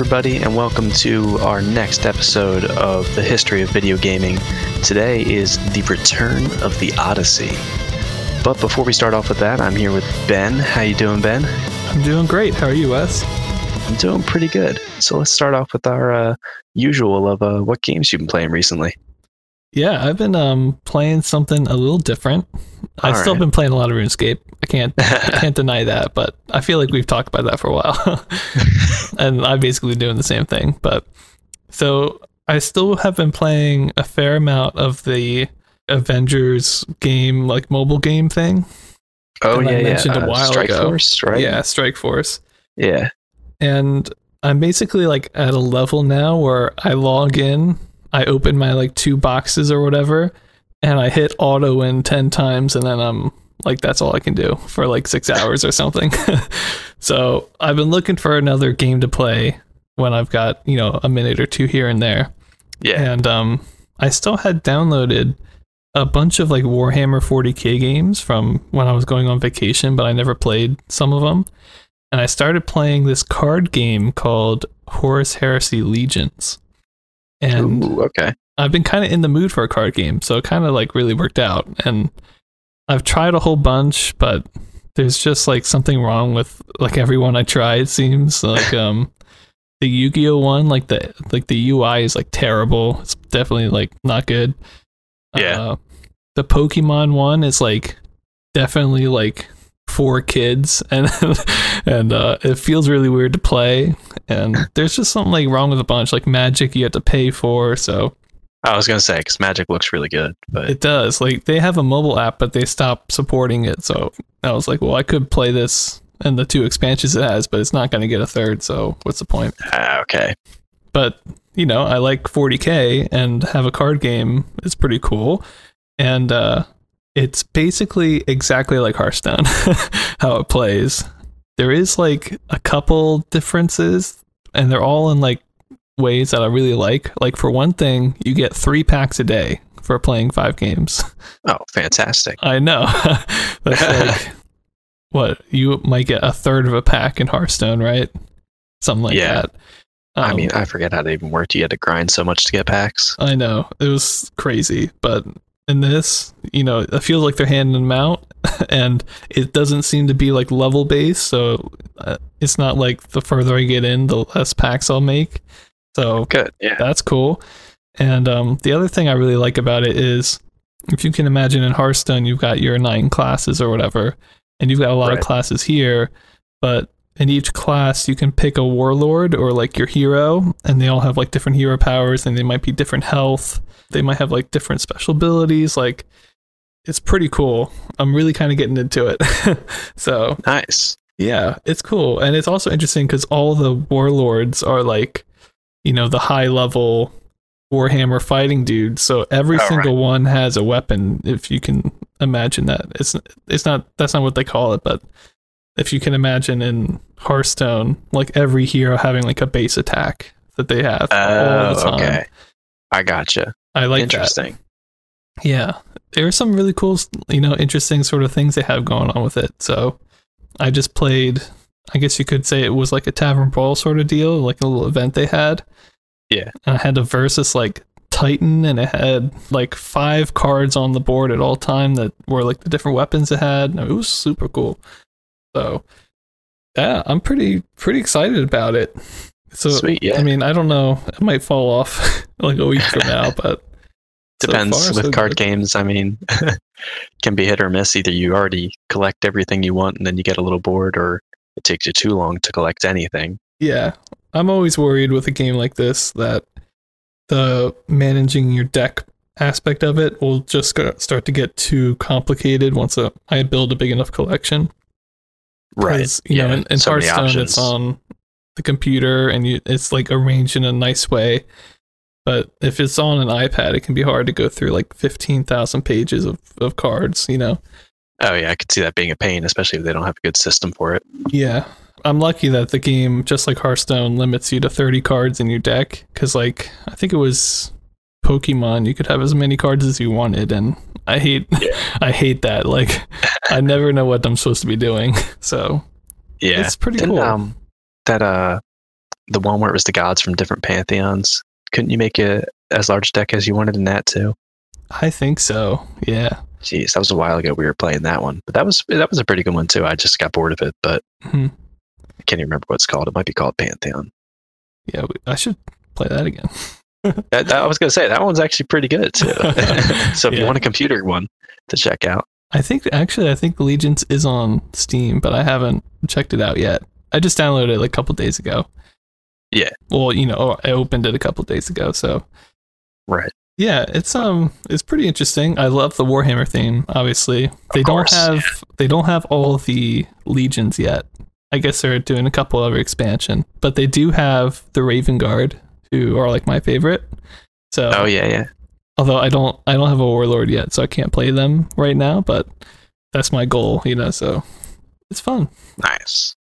Everybody, and welcome to our next episode of the history of video gaming. Today is the return of the Odyssey. But before we start off with that, I'm here with Ben. How you doing, Ben? I'm doing great. How are you, Wes? I'm doing pretty good. So let's start off with our uh, usual of uh, what games you've been playing recently. Yeah, I've been um playing something a little different. I've All still right. been playing a lot of RuneScape. Can't can't deny that, but I feel like we've talked about that for a while. and I'm basically doing the same thing. But so I still have been playing a fair amount of the Avengers game, like mobile game thing. Oh And I yeah, yeah. mentioned a uh, while Strike ago. Force, right? Yeah, Strike Force. Yeah. and I'm basically like at a level now where I log in, I open my like two boxes or whatever, and I hit auto in 10 times, and then I'm like, that's all I can do for like six hours or something. so I've been looking for another game to play when I've got, you know, a minute or two here and there. Yeah. And um, I still had downloaded a bunch of like Warhammer 40k games from when I was going on vacation, but I never played some of them. And I started playing this card game called Horus Heresy Legions. And Ooh, okay. I've been kind of in the mood for a card game, so it kind of like really worked out. And I've tried a whole bunch, but there's just like something wrong with like everyone I try. It seems like um the Yu-Gi-Oh one, like the like the UI is like terrible. It's definitely like not good. Yeah. Uh, the Pokemon one is like definitely like for kids and and uh, it feels really weird to play and there's just something like wrong with a bunch like magic you have to pay for so I was gonna say because Magic looks really good, but it does. Like they have a mobile app but they stopped supporting it so i was like well i could play this and the two expansions it has but it's not going to get a third so what's the point? Ah, okay. but you know i like 40k and have a card game. It's pretty cool. And uh it's basically exactly like hearthstone how it plays. There is like a couple differences and they're all in like ways that i really like like for one thing you get three packs a day for playing five games Oh, fantastic. i know that's like what you might get a third of a pack in hearthstone right something like Yeah. that I Um, mean, I forget how they even worked. You had to grind so much to get packs. I know it was crazy, but in this, you know, it feels like they're handing them out, and it doesn't seem to be like level based. So uh, it's not like the further I get in, the less packs I'll make. So Good. Yeah. that's cool. And um, the other thing I really like about it is, if you can imagine in Hearthstone, you've got your nine classes or whatever, and you've got a lot Right. of classes here, but in each class you can pick a warlord or like your hero, and they all have like different hero powers, and they might be different health. They might have like different special abilities. Like, it's pretty cool. I'm really kind of getting into it. so Nice. yeah, it's cool. And it's also interesting because all the warlords are like, you know, the high level Warhammer fighting dude. So every Oh, single one has a weapon, if you can imagine that. It's it's not that's not what they call it, but if you can imagine in Hearthstone, like every hero having like a base attack that they have all the Oh, time. okay. I gotcha. I like that. Interesting. Yeah, there are some really cool, you know, interesting sort of things they have going on with it. So I just played. I guess you could say it was like a tavern brawl sort of deal, like a little event they had. Yeah. and I had to versus like Titan, and it had like five cards on the board at all time that were like the different weapons it had. It was super cool. So yeah, I'm pretty pretty excited about it. So Sweet, yeah. I mean, I don't know. It might fall off like a week from now, but so Depends far, with so card good. games. I mean, can be hit or miss. Either you already collect everything you want and then you get a little bored, or it takes you too long to collect anything. Yeah, I'm always worried with a game like this that the managing your deck aspect of it will just start to get too complicated once a, I build a big enough collection. Right. You yeah. know, in, in so Hearthstone, it's on the computer and you, it's like arranged in a nice way. But if it's on an iPad, it can be hard to go through like 15,000 pages of, of cards, you know? Oh yeah, I could see that being a pain, especially if they don't have a good system for it. Yeah. I'm lucky that the game, just like Hearthstone, limits you to 30 cards in your deck. Because, like, I think it was Pokemon, you could have as many cards as you wanted. And I hate, I hate that. Like, I never know what I'm supposed to be doing. So, Yeah. it's pretty Didn't, cool. um, that uh, the one where it was the gods from different pantheons. Couldn't you make it as large deck as you wanted in that too? I think so. Yeah. Jeez, that was a while ago. We were playing that one, but that was that was a pretty good one too. I just got bored of it, but hmm I can't even remember what it's called. It might be called Pantheon. Yeah, I should play that again. That, that- I was gonna say that one's actually pretty good too. so if Yeah. you want a computer one to check out, I think actually, I think Allegiance is on Steam, but I haven't checked it out yet. I just downloaded it like a couple days ago. Yeah. Well, you know, I opened it a couple days ago, so right? yeah, it's um, it's pretty interesting. I love the Warhammer theme. Obviously, they don't have they don't have all the legions yet. I guess they're doing a couple other expansion, but they do have the Raven Guard, who are like my favorite. So Oh yeah, yeah. although I don't I don't have a warlord yet, so I can't play them right now, but that's my goal, you know, so it's fun. Nice.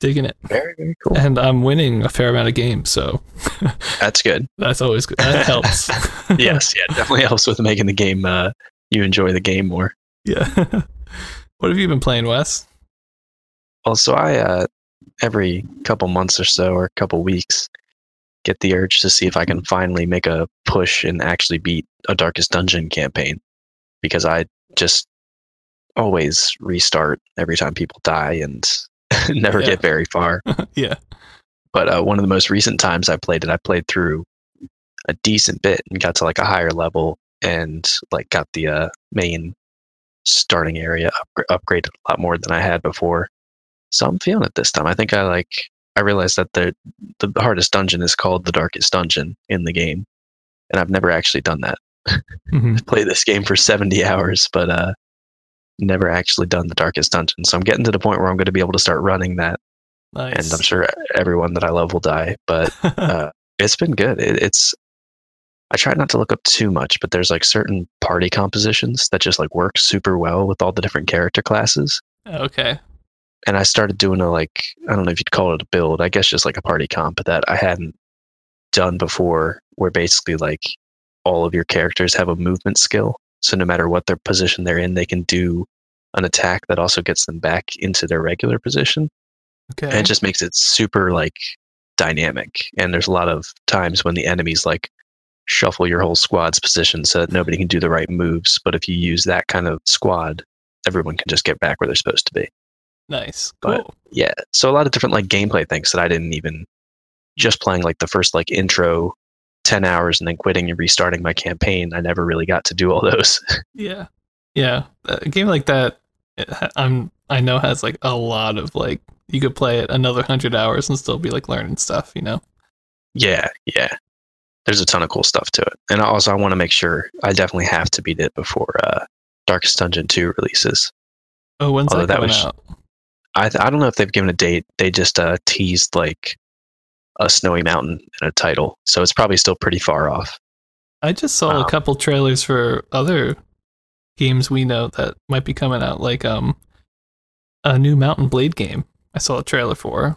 Digging it. Very very cool. And I'm winning a fair amount of games, so That's good. that's always good. That helps. yes, yeah, definitely helps with making the game. Uh, you enjoy the game more. yeah. what have you been playing, Wes? Well, so I uh, every couple months or so, or a couple weeks, get the urge to see if I can finally make a push and actually beat a Darkest Dungeon campaign, because I just always restart every time people die and never Yeah. get very far. yeah. But uh, one of the most recent times I played it, I played through a decent bit and got to like a higher level and like got the uh, main starting area upgra- upgraded a lot more than I had before. So I'm feeling it this time. I think I like. I realized that the the hardest dungeon is called the darkest dungeon in the game, and I've never actually done that. hmm Played this game for 70 hours, but uh, never actually done the darkest dungeon. So I'm getting to the point where I'm going to be able to start running that Nice. and I'm sure everyone that I love will die. But uh, it's been good. It, it's I try not to look up too much, but there's like certain party compositions that just like work super well with all the different character classes. okay. And I started doing a like I don't know if you'd call it a build. I guess just like a party comp that I hadn't done before, where basically like all of your characters have a movement skill. So no matter what their position they're in, they can do an attack that also gets them back into their regular position Okay. and it just makes it super like dynamic and there's a lot of times when the enemies like shuffle your whole squad's position so that nobody can do the right moves but if you use that kind of squad everyone can just get back where they're supposed to be nice. but- Cool. yeah so a lot of different like gameplay things that i didn't even just playing like the first like intro 10 hours and then quitting and restarting my campaign i never really got to do all those Yeah. Yeah. A game like that I'm I know has like a lot of like you could play it another 100 hours and still be like learning stuff, you know. yeah yeah there's a ton of cool stuff to it and also i want to make sure i definitely have to beat it before uh darkest dungeon 2 releases Oh, when's Although that that coming was- out? I th- I don't know if they've given a date. They just uh, teased like a snowy mountain and a title, so it's probably still pretty far off. I just saw a Um, couple trailers for other games we know that might be coming out, like um a new Mount & Blade game. I saw a trailer for.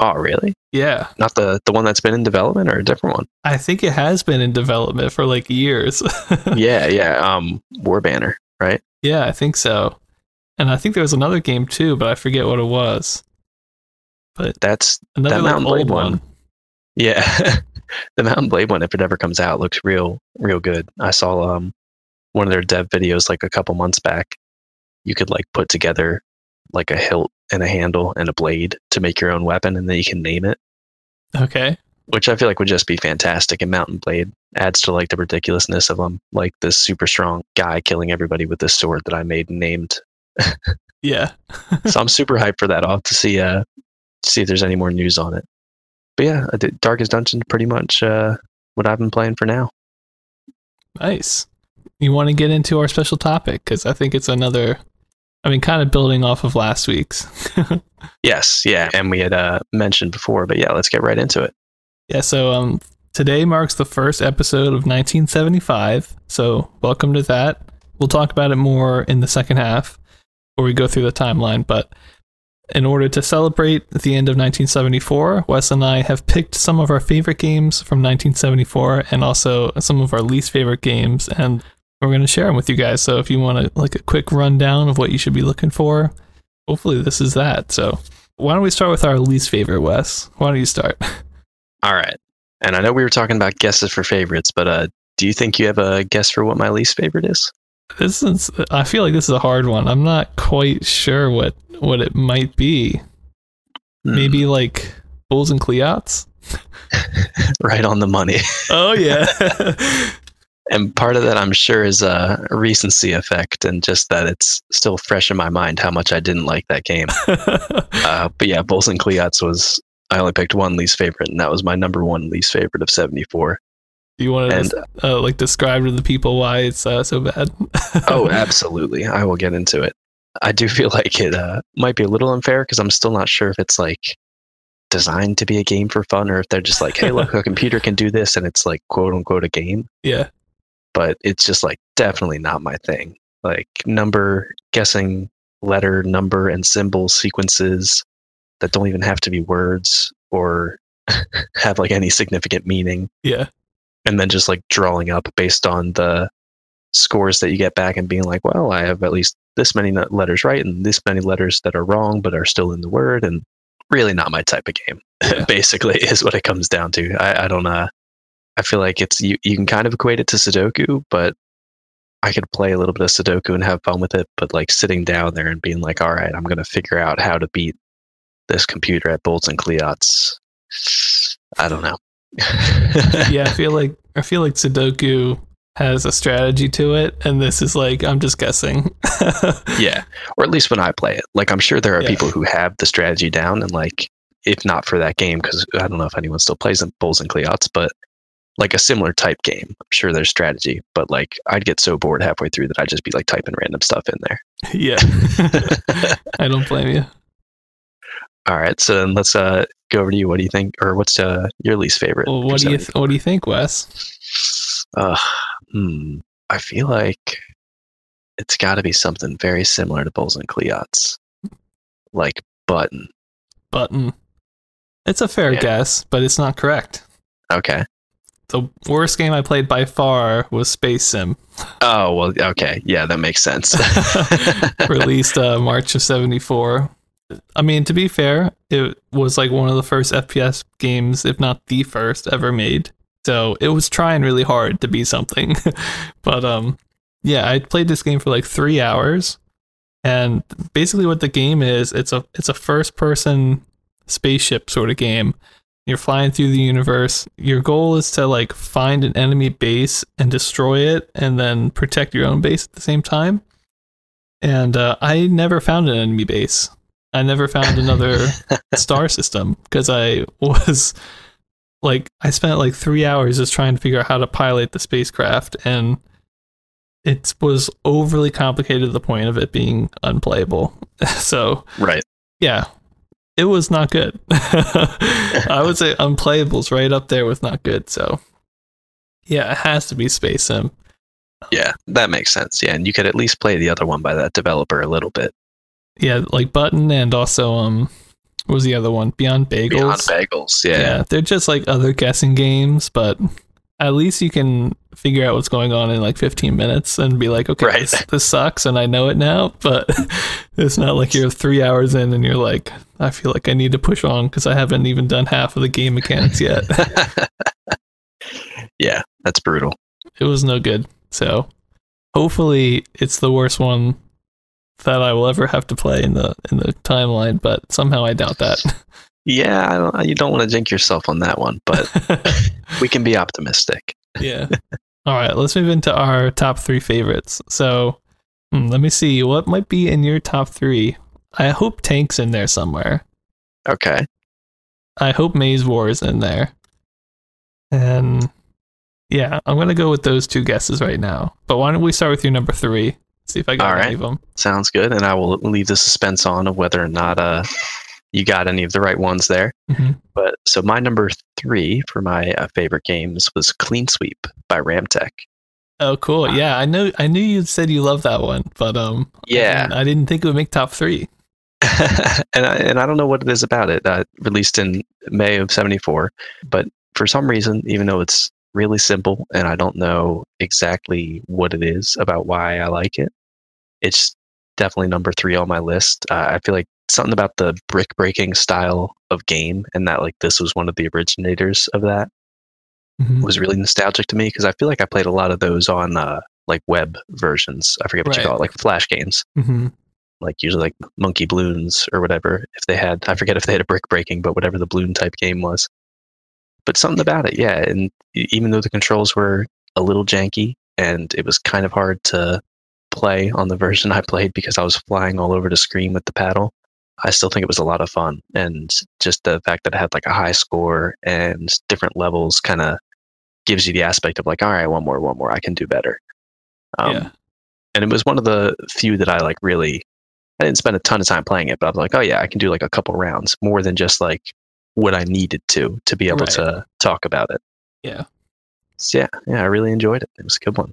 Oh, really? Yeah, Not the the one that's been in development, or a different one? I think it has been in development for like years. yeah, yeah. Um, War Banner, right? yeah, I think so. And I think there was another game too, but I forget what it was. But that's Another That like, Mount & Blade one. one. yeah. the Mount & Blade one, if it ever comes out, looks real real good. I saw um one of their dev videos like a couple months back. You could like put together like a hilt and a handle and a blade to make your own weapon, and then you can name it. Okay. which I feel like would just be fantastic. And Mount & Blade adds to like the ridiculousness of them, like this super strong guy killing everybody with this sword that I made and named. Yeah. so I'm super hyped for that. I'll have to see uh see if there's any more news on it. But yeah, Darkest Dungeon pretty much uh what I've been playing for now. Nice. You want to get into our special topic because I think it's another. I mean, kind of building off of last week's. Yes, yeah, and we had uh mentioned before, but yeah, let's get right into it. Yeah, so um, today marks the first episode of 1975. So welcome to that. We'll talk about it more in the second half, where we go through the timeline. But in order to celebrate the end of 1974, Wes and I have picked some of our favorite games from 1974, and also some of our least favorite games, and we're going to share them with you guys. So if you want to like a quick rundown of what you should be looking for, hopefully this is that. So why don't we start with our least favorite, Wes? Why don't you start? All right. And I know we were talking about guesses for favorites, but uh, do you think you have a guess for what my least favorite is? This is. I feel like this is a hard one. I'm not quite sure what what it might be. Hmm. Maybe like Bulls and Cleots. right on the money. Oh yeah. And part of that, I'm sure, is a recency effect and just that it's still fresh in my mind how much I didn't like that game. Uh, but yeah, Bulls and Cleots was, I only picked one least favorite, and that was my number one least favorite of 74. Do you want And- to uh, like describe to the people why it's uh, so bad? Oh, absolutely. I will get into it. I do feel like it uh, might be a little unfair because I'm still not sure if it's like designed to be a game for fun or if they're just like, hey, look, a computer can do this and it's like quote unquote a game. yeah. but it's just like definitely not my thing. Like number guessing letter, number, and symbol sequences that don't even have to be words or have like any significant meaning. Yeah. And then just like drawing up based on the scores that you get back and being like, well, I have at least this many letters right and this many letters that are wrong but are still in the word. And really not my type of game, Yeah. basically, is what it comes down to. I, I don't uh, I feel like it's you, you can kind of equate it to Sudoku, but I could play a little bit of Sudoku and have fun with it. But like sitting down there and being like, all right, I'm going to figure out how to beat this computer at Bulls and Cleots I don't know. yeah, I feel like I feel like Sudoku has a strategy to it, and this is like I'm just guessing. yeah. Or at least when I play it. Like I'm sure there are Yeah. people who have the strategy down and like if not for that game, because I don't know if anyone still plays in Bulls and Cleots, but like a similar type game. I'm sure there's strategy, but like I'd get so bored halfway through that I'd just be like typing random stuff in there. yeah, I don't blame you. All right, so then let's uh go over to you. What do you think, or what's uh your least favorite? Well, what do you th- what do you think, Wes? Uh, hmm. I feel like it's got to be something very similar to Bulls and Cleots, like Button. Button. It's a fair Yeah. guess, but it's not correct. Okay. The worst game I played by far was Spasim, Oh well. Okay. Yeah, that makes sense. released uh, March of '74. I mean, to be fair, it was like one of the first FPS games, if not the first ever made. So it was trying really hard to be something. but um, yeah, I played this game for like three hours, and basically what the game is, it's a it's a first person spaceship sort of game. You're flying through the universe. Your goal is to like find an enemy base and destroy it, and then protect your own base at the same time. And uh, I never found an enemy base. I never found another star system because I was like I spent like three hours just trying to figure out how to pilot the spacecraft, and it was overly complicated to the point of it being unplayable. so right. yeah, it was not good. I would say unplayable's right up there with not good. So yeah, it has to be Spasim. Yeah, that makes sense. Yeah, and you could at least play the other one by that developer a little bit. Yeah, like Button and also um, what was the other one? Beyond Bagels. Beyond bagels. Yeah. yeah, they're just like other guessing games, but at least you can figure out what's going on in like 15 minutes and be like, okay, Right. this, this sucks and I know it now. But it's not like you're three hours in and you're like, I feel like I need to push on because I haven't even done half of the game mechanics yet. yeah, that's brutal. it was no good. So hopefully it's the worst one that I will ever have to play in the in the timeline, but somehow I doubt that. Yeah, I don't, you don't want to jinx yourself on that one, but we can be optimistic. yeah. All right, let's move into our top three favorites. So, hmm, let me see what might be in your top three. I hope Tank's in there somewhere. Okay. I hope Maze War is in there. And yeah, I'm gonna go with those two guesses right now. But why don't we start with your number three? See if I got All any right. of them. Sounds good. And I will leave the suspense on of whether or not uh, you got any of the right ones there. Mhm. But so my number three for my uh, favorite games was Clean Sweep by Ramtek. Oh, cool. Yeah, I know. I knew you said you love that one, but um, I Yeah. didn't- I didn't think it would make top three. and I, and I don't know what it is about it. Uh, released in May of '74, but for some reason, even though it's really simple, and I don't know exactly what it is about why I like it, it's definitely number three on my list. Uh, I feel like something about the brick breaking style of game and that like this was one of the originators of that Mhm. was really nostalgic to me because I feel like I played a lot of those on uh, like web versions. I forget what Right. you call it, like flash games, Mhm. like usually like Monkey Balloons or whatever. If they had, I forget if they had a brick breaking, but whatever the balloon type game was. But something about it, yeah. And even though the controls were a little janky and it was kind of hard to play on the version I played because I was flying all over the screen with the paddle, I still think it was a lot of fun. And just the fact that it had like a high score and different levels kind of gives you the aspect of like, all right, one more, one more, I can do better. Um, yeah. And it was one of the few that I like really, I didn't spend a ton of time playing it, but I was like, oh yeah, I can do like a couple rounds more than just like what I needed to to be able Right. to talk about it. Yeah. So yeah, yeah, I really enjoyed it. It was a good one.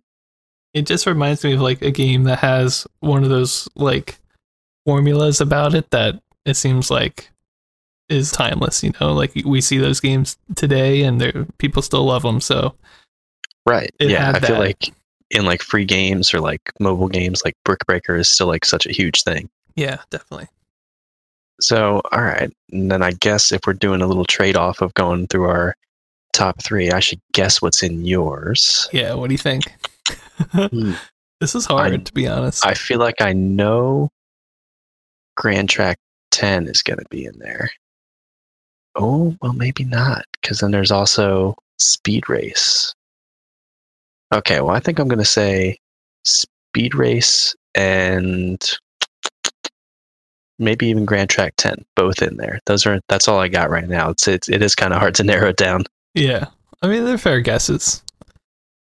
It just reminds me of like a game that has one of those like formulas about it that it seems like is timeless. You know, like we see those games today, and they're people still love them. So Right. Yeah, I feel like in like free games or like mobile games, like Brick Breaker is still like such a huge thing. yeah, definitely. So, all right. And then I guess if we're doing a little trade off of going through our top three, I should guess what's in yours. Yeah. What do you think? Hmm. This is hard I- to be honest. I feel like I know Gran Trak 10 is going to be in there. Oh, well, maybe not, because then there's also Speed Race. Okay, well, I think I'm going to say Speed Race and maybe even Gran Trak 10, both in there. Those are that's all I got right now. It's, it's it is kind of hard to narrow it down. Yeah. I mean, they're fair guesses.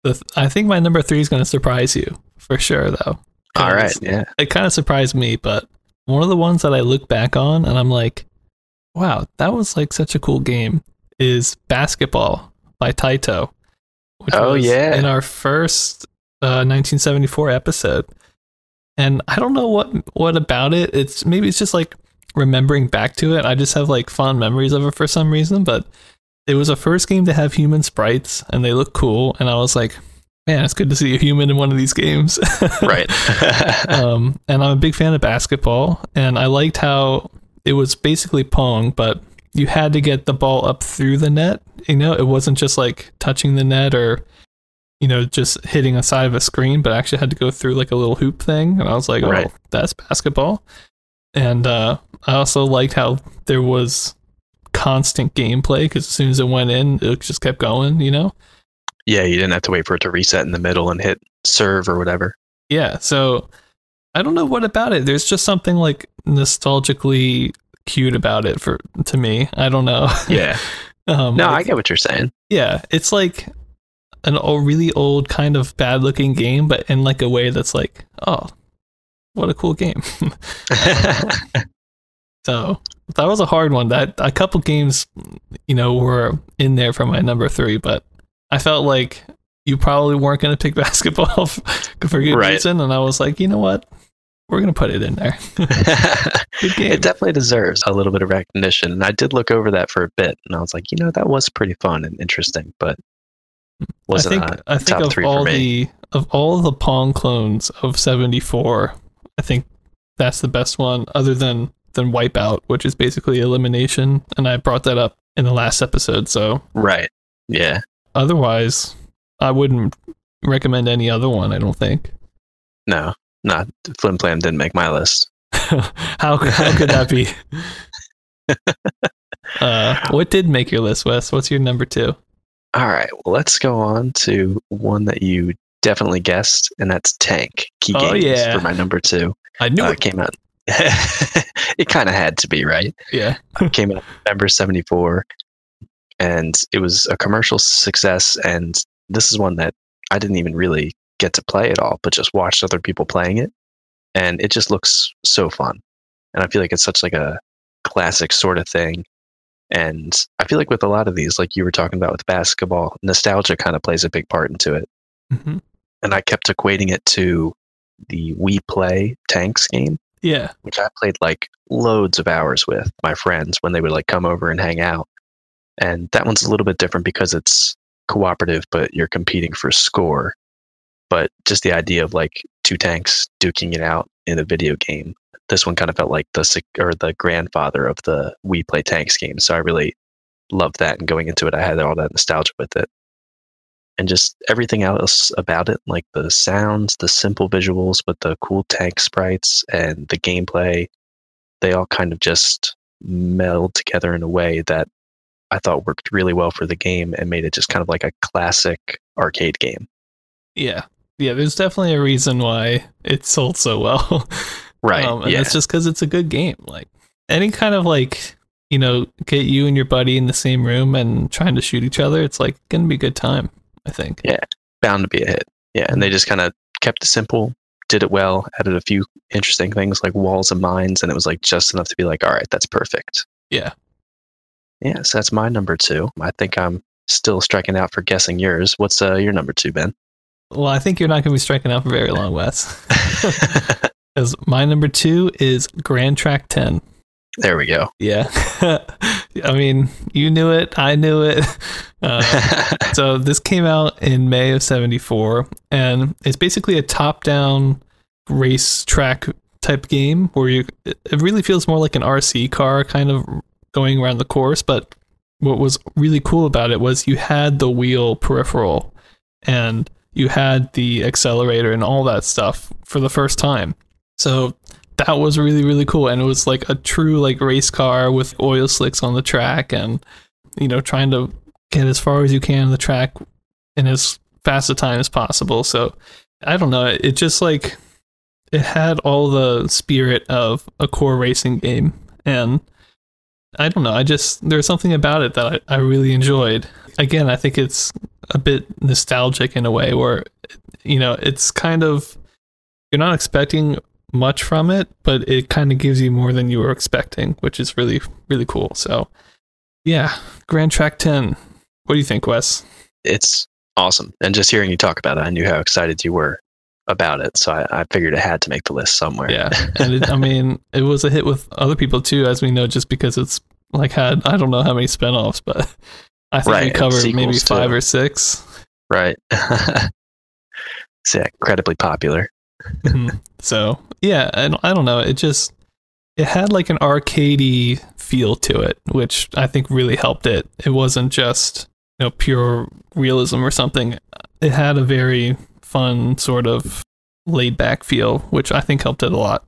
The th- I think my number three is going to surprise you for sure, though. All right, yeah. it kind of surprised me, but one of the ones that I look back on and I'm like, wow, that was like such a cool game is Basketball by Taito. Which Oh, was yeah. In our first uh, 1974 episode. And I don't know what what about it. It's maybe it's just like remembering back to it. I just have like fond memories of it for some reason, but it was a first game to have human sprites and they look cool and I was like, man, it's good to see a human in one of these games. Right. um, and I'm a big fan of basketball, and I liked how it was basically Pong, but you had to get the ball up through the net. You know, it wasn't just like touching the net or, you know, just hitting a side of a screen, but actually had to go through like a little hoop thing. And I was like, oh, that's basketball. And uh, I also liked how there was constant gameplay because as soon as it went in, it just kept going, you know? yeah, you didn't have to wait for it to reset in the middle and hit serve or whatever. Yeah, so I don't know what about it. There's just something like nostalgically cute about it for to me. I don't know. Yeah. um, No, I get what you're saying. yeah, it's like an old, really old kind of bad looking game, but in like a way that's like, oh, what a cool game. so that was a hard one. That a couple games, you know, were in there for my number three, but I felt like you probably weren't going to pick basketball for good Right. reason, and I was like, you know what, we're going to put it in there. It definitely deserves a little bit of recognition. And I did look over that for a bit, and I was like, you know, that was pretty fun and interesting, but wasn't I think I think top of three all for me. the of all the Pong clones of '74, I think that's the best one, other than than Wipeout, which is basically elimination, and I brought that up in the last episode. So Right. Yeah. otherwise, I wouldn't recommend any other one. I don't think. No, not Flim Flam didn't make my list. how how could that be? uh, what did make your list, Wes? What's your number two? All right. Well, let's go on to one that you definitely guessed, and that's Tank Kee Oh, Games yeah. for my number two. I knew Uh, it. it came out. it kind of had to be, right? Yeah. came out November 74 and it was a commercial success and this is one that I didn't even really get to play at all but just watched other people playing it and it just looks so fun and I feel like it's such like a classic sort of thing and I feel like with a lot of these like you were talking about with basketball nostalgia kind of plays a big part into it hmm and I kept equating it to the Wii Play Tanks game Yeah. which I played like loads of hours with my friends when they would like come over and hang out. And that one's a little bit different because it's cooperative, but you're competing for score. but just the idea of like two tanks duking it out in a video game. This one kind of felt like the or the grandfather of the Wii Play Tanks game. So I really loved that. And going into it, I had all that nostalgia with it. And just everything else about it, like the sounds, the simple visuals, but the cool tank sprites and the gameplay, they all kind of just meld together in a way that I thought worked really well for the game and made it just kind of like a classic arcade game. Yeah. Yeah, there's definitely a reason why it sold so well. Right. Um, and yeah. it's just because it's a good game. Like any kind of like, you know, get you and your buddy in the same room and trying to shoot each other, it's like gonna be a good time, I think. Yeah. Bound to be a hit. Yeah. And they just kind of kept it simple, did it well, added a few interesting things like walls and mines, and it was like just enough to be like, all right, that's perfect. Yeah. Yeah. So that's my number two. I think I'm still striking out for guessing yours. What's uh, your number two, Ben? Well, I think you're not gonna be striking out for very long, Wes. Because my number two is Gran Trak 10. there we go. Yeah. I mean, you knew it. I knew it. Uh, so this came out in May of 74, and it's basically a top down race track type game where you, it really feels more like an RC car kind of going around the course. But what was really cool about it was you had the wheel peripheral and you had the accelerator and all that stuff for the first time. So that was really really cool. And it was like a true like race car with oil slicks on the track and you know trying to get as far as you can on the track in as fast a time as possible. So i don't know. It just like it had all the spirit of a core racing game. And i don't know. I just there's something about it that I, I really enjoyed. Again i think it's a bit nostalgic in a way where you know it's kind of you're not expecting much from it, but it kind of gives you more than you were expecting, which is really, really cool. So, yeah, Gran Trak 10. What do you think, Wes? it's awesome. And just hearing you talk about it, I knew how excited you were about it. So I, I figured it had to make the list somewhere. Yeah. And it, I mean, it was a hit with other people too, as we know, just because it's like had, I don't know how many spinoffs, but I think Right, we covered maybe five too. or six. right. it's incredibly popular. So, yeah, and I don't know. It just, it had like an arcadey feel to it, which I think really helped it. It wasn't just, you know, pure realism or something. It had a very fun sort of laid back feel, which I think helped it a lot.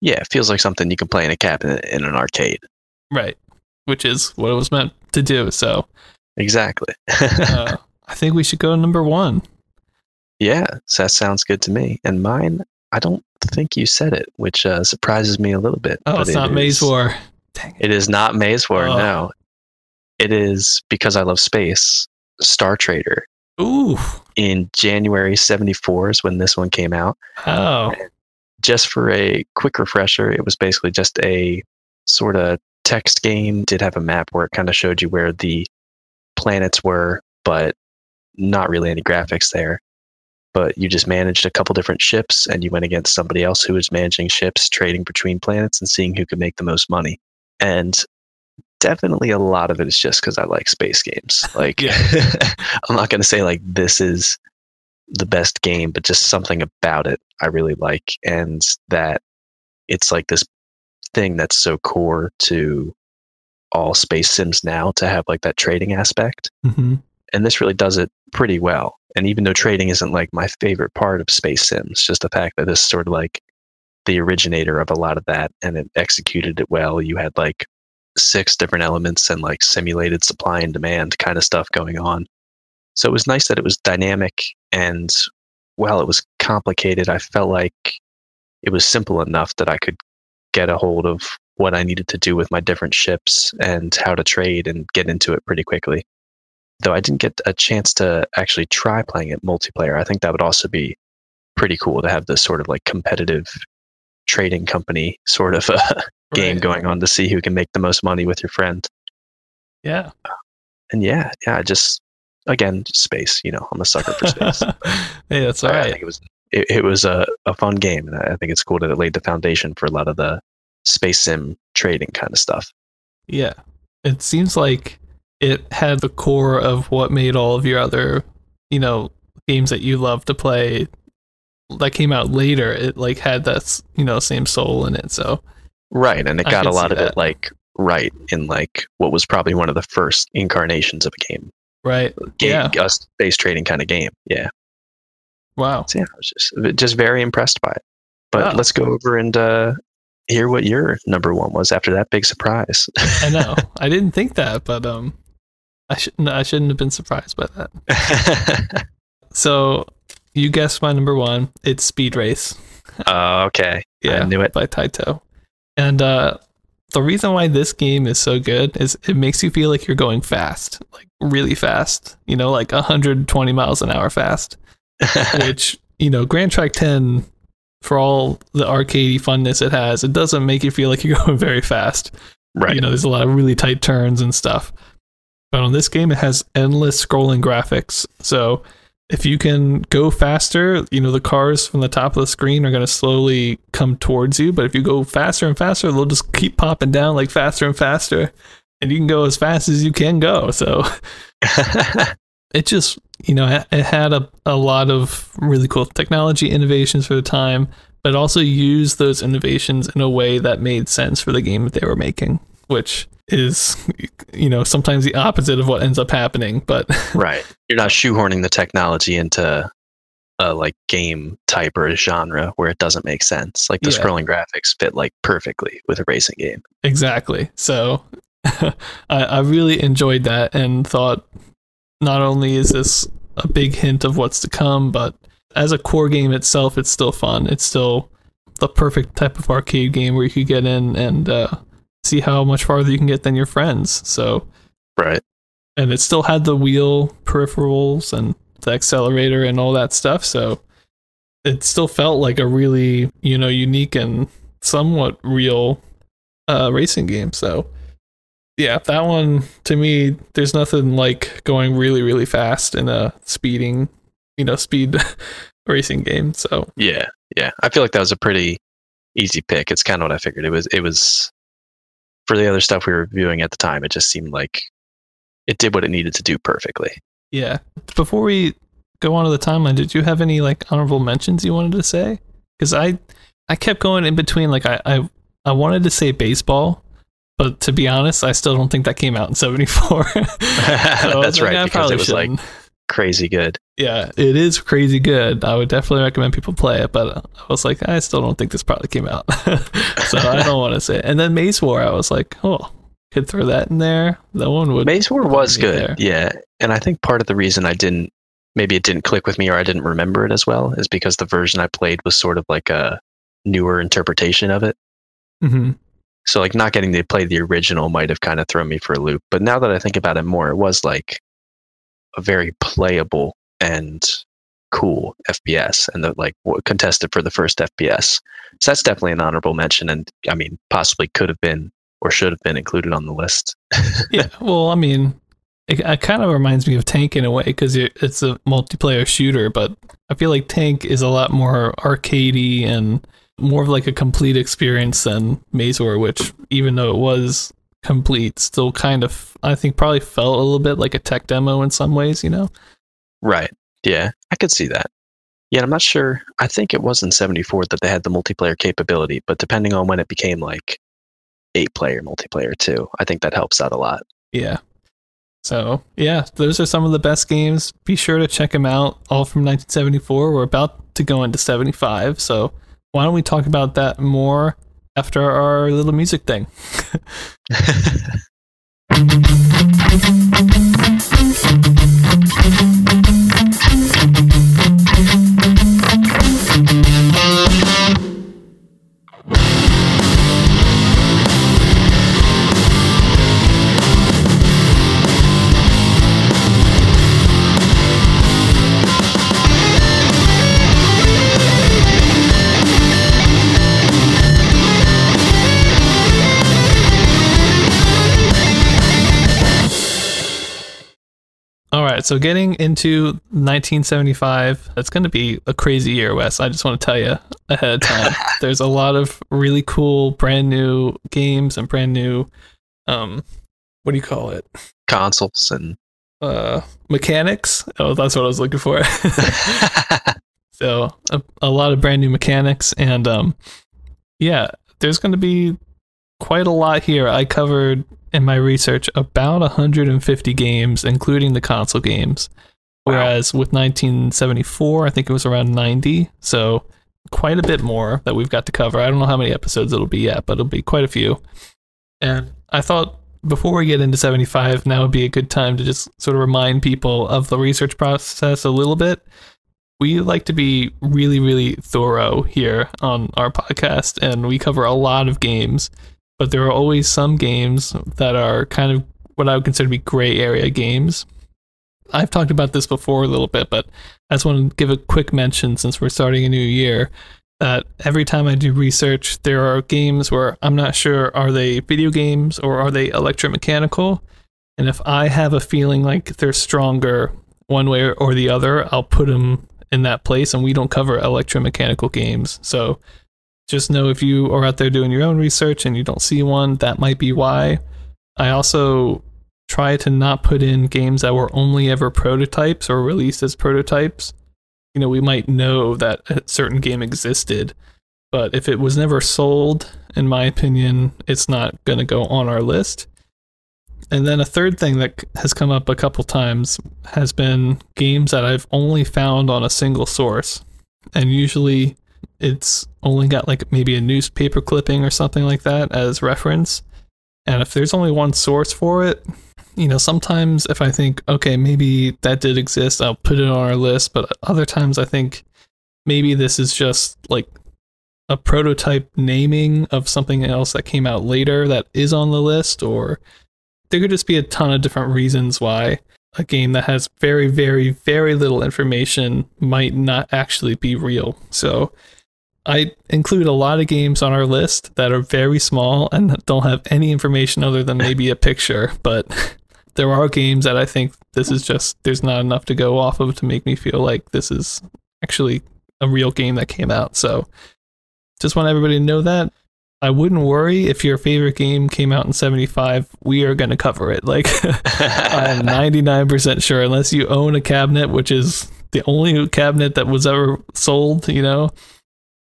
Yeah, it feels like something you can play in a cabinet in an arcade. Right. Which is what it was meant to do. So Exactly. uh, I think we should go to number one. Yeah, that sounds good to me. And mine, I don't think you said it, which uh, surprises me a little bit. Oh, it's it not Maze War. Dang it. It is not Maze War, Oh. no. It is because I love space. Star Trader Ooh. in January 74 is when this one came out. Oh. just for a quick refresher, it was basically just a sort of text game. Did have a map where it kind of showed you where the planets were, but not really any graphics there. But you just managed a couple different ships and you went against somebody else who was managing ships, trading between planets and seeing who could make the most money. And definitely a lot of it is just because I like space games. Like. I'm not going to say like this is the best game, but just something about it I really like. And that it's like this thing that's so core to all space sims now to have like that trading aspect. hmm And this really does it pretty well. And even though trading isn't like my favorite part of space sims, just the fact that this is sort of like the originator of a lot of that and it executed it well. You had like six different elements and like simulated supply and demand kind of stuff going on. So it was nice that it was dynamic and while it was complicated, I felt like it was simple enough that I could get a hold of what I needed to do with my different ships and how to trade and get into it pretty quickly. Though I didn't get a chance to actually try playing it multiplayer, I think that would also be pretty cool to have this sort of like competitive trading company sort of uh, game Right. going on to see who can make the most money with your friend. Yeah. And yeah, yeah, just again, space. You know, I'm a sucker for space. hey, that's all I right. think it was it, it was a, a fun game, and I think it's cool that it laid the foundation for a lot of the space sim trading kind of stuff. Yeah. It seems like it had the core of what made all of your other, you know, games that you love to play that came out later, it like had that you know same soul in it. So right, and it got a lot of it like right in like what was probably one of the first incarnations of a game, right, game Yeah. a space trading kind of game. Yeah, wow, so yeah, I was just just very impressed by it. But Wow. let's go over and uh, hear what your number one was after that big surprise. I know. I didn't think that, but um, I should no, I shouldn't have been surprised by that. So you guessed my number one. It's Speed Race. uh, okay, Yeah, I knew it. by Taito. And uh, the reason why this game is so good is it makes you feel like you're going fast, like really fast. You know, like 120 miles an hour fast. Which you know, Gran Trak 10, for all the arcadey funness it has, it doesn't make you feel like you're going very fast. right. You know, there's a lot of really tight turns and stuff. But on this game, it has endless scrolling graphics. So if you can go faster, you know, the cars from the top of the screen are going to slowly come towards you. But if you go faster and faster, they'll just keep popping down like faster and faster. And you can go as fast as you can go. So it just, you know, it- had a, a lot of really cool technology innovations for the time, but also used those innovations in a way that made sense for the game that they were making, which is, you know, sometimes the opposite of what ends up happening. But right. You're not shoehorning the technology into a like game type or a genre where it doesn't make sense. Like the Yeah. scrolling graphics fit like perfectly with a racing game. exactly. So I, I really enjoyed that and thought not only is this a big hint of what's to come, but as a core game itself, it's still fun. It's still the perfect type of arcade game where you could get in and uh, see how much farther you can get than your friends. So, Right. and it still had the wheel peripherals and the accelerator and all that stuff. So, it still felt like a really, you know, unique and somewhat real uh, racing game. So, yeah, that one to me, there's nothing like going really, really fast in a speeding, you know, speed racing game. So, Yeah. Yeah. I feel like that was a pretty easy pick. It's kind of what I figured. It was it was for the other stuff we were reviewing at the time, it just seemed like it did what it needed to do perfectly. yeah. Before we go on to the timeline, did you have any like honorable mentions you wanted to say? Because I, I kept going in between. Like I, I, I wanted to say baseball, but to be honest, I still don't think that came out in '74. That's right, because it was like like. crazy good. Yeah, it is crazy good. I would definitely recommend people play it, but I was like, I still don't think this probably came out, so I don't want to say. It. And then Maze War, I was like, oh, could throw that in there. That one would. Maze War was good. there. Yeah. And I think part of the reason I didn't maybe it didn't click with me or I didn't remember it as well is because the version I played was sort of like a newer interpretation of it. hmm So like not getting to play the original might have kind of thrown me for a loop. But now that I think about it more, it was like a very playable and cool FPS and the like contested for the first FPS. So that's definitely an honorable mention and I mean possibly could have been or should have been included on the list. yeah. Well, I mean, it, it kind of reminds me of Tank in a way because it's a multiplayer shooter, but I feel like Tank is a lot more arcadey and more of like a complete experience than Maze War, which even though it was complete, still kind of I think probably felt a little bit like a tech demo in some ways. You know? Right. Yeah, I could see that. Yeah, I'm not sure. I think it was in 74 that they had the multiplayer capability, but depending on when it became like eight player multiplayer too, I think that helps out a lot. Yeah. So yeah, those are some of the best games. Be sure to check them out. All from 1974. We're about to go into 75. So why don't we talk about that more after our little music thing? right, so getting into 1975, it's going to be a crazy year, Wes. I just want to tell you ahead of time. There's a lot of really cool, brand new games and brand new, um, what do you call it? Consoles and Uh, mechanics. Oh, that's what I was looking for. So a, a lot of brand new mechanics, and um, yeah, there's going to be quite a lot here. I covered in my research about 150 games, including the console games. Whereas wow. with 1974, I think it was around 90. So quite a bit more that we've got to cover. I don't know how many episodes it'll be yet, but it'll be quite a few. And I thought before we get into 75, now would be a good time to just sort of remind people of the research process a little bit. We like to be really, really thorough here on our podcast, and we cover a lot of games, but there are always some games that are kind of what I would consider to be gray area games. I've talked about this before a little bit, but I just want to give a quick mention since we're starting a new year that every time I do research, there are games where I'm not sure are they video games or are they electromechanical? And if I have a feeling like they're stronger one way or the other, I'll put them in that place. And we don't cover electromechanical games. So just know if you are out there doing your own research and you don't see one, that might be why. I also try to not put in games that were only ever prototypes or released as prototypes. You know, we might know that a certain game existed, but if it was never sold, in my opinion, it's not going to go on our list. And then a third thing that has come up a couple times has been games that I've only found on a single source. And usually it's only got like maybe a newspaper clipping or something like that as reference. And if there's only one source for it, you know, sometimes if I think, okay, maybe that did exist, I'll put it on our list. But other times I think maybe this is just like a prototype naming of something else that came out later that is on the list, or there could just be a ton of different reasons why a game that has very, very, very little information might not actually be real. So I include a lot of games on our list that are very small and don't have any information other than maybe a picture, but there are games that I think this is just there's not enough to go off of to make me feel like this is actually a real game that came out. So just want everybody to know that. I wouldn't worry if your favorite game came out in 75. We are going to cover it. Like, I'm 99% sure, unless you own a cabinet, which is the only cabinet that was ever sold, you know,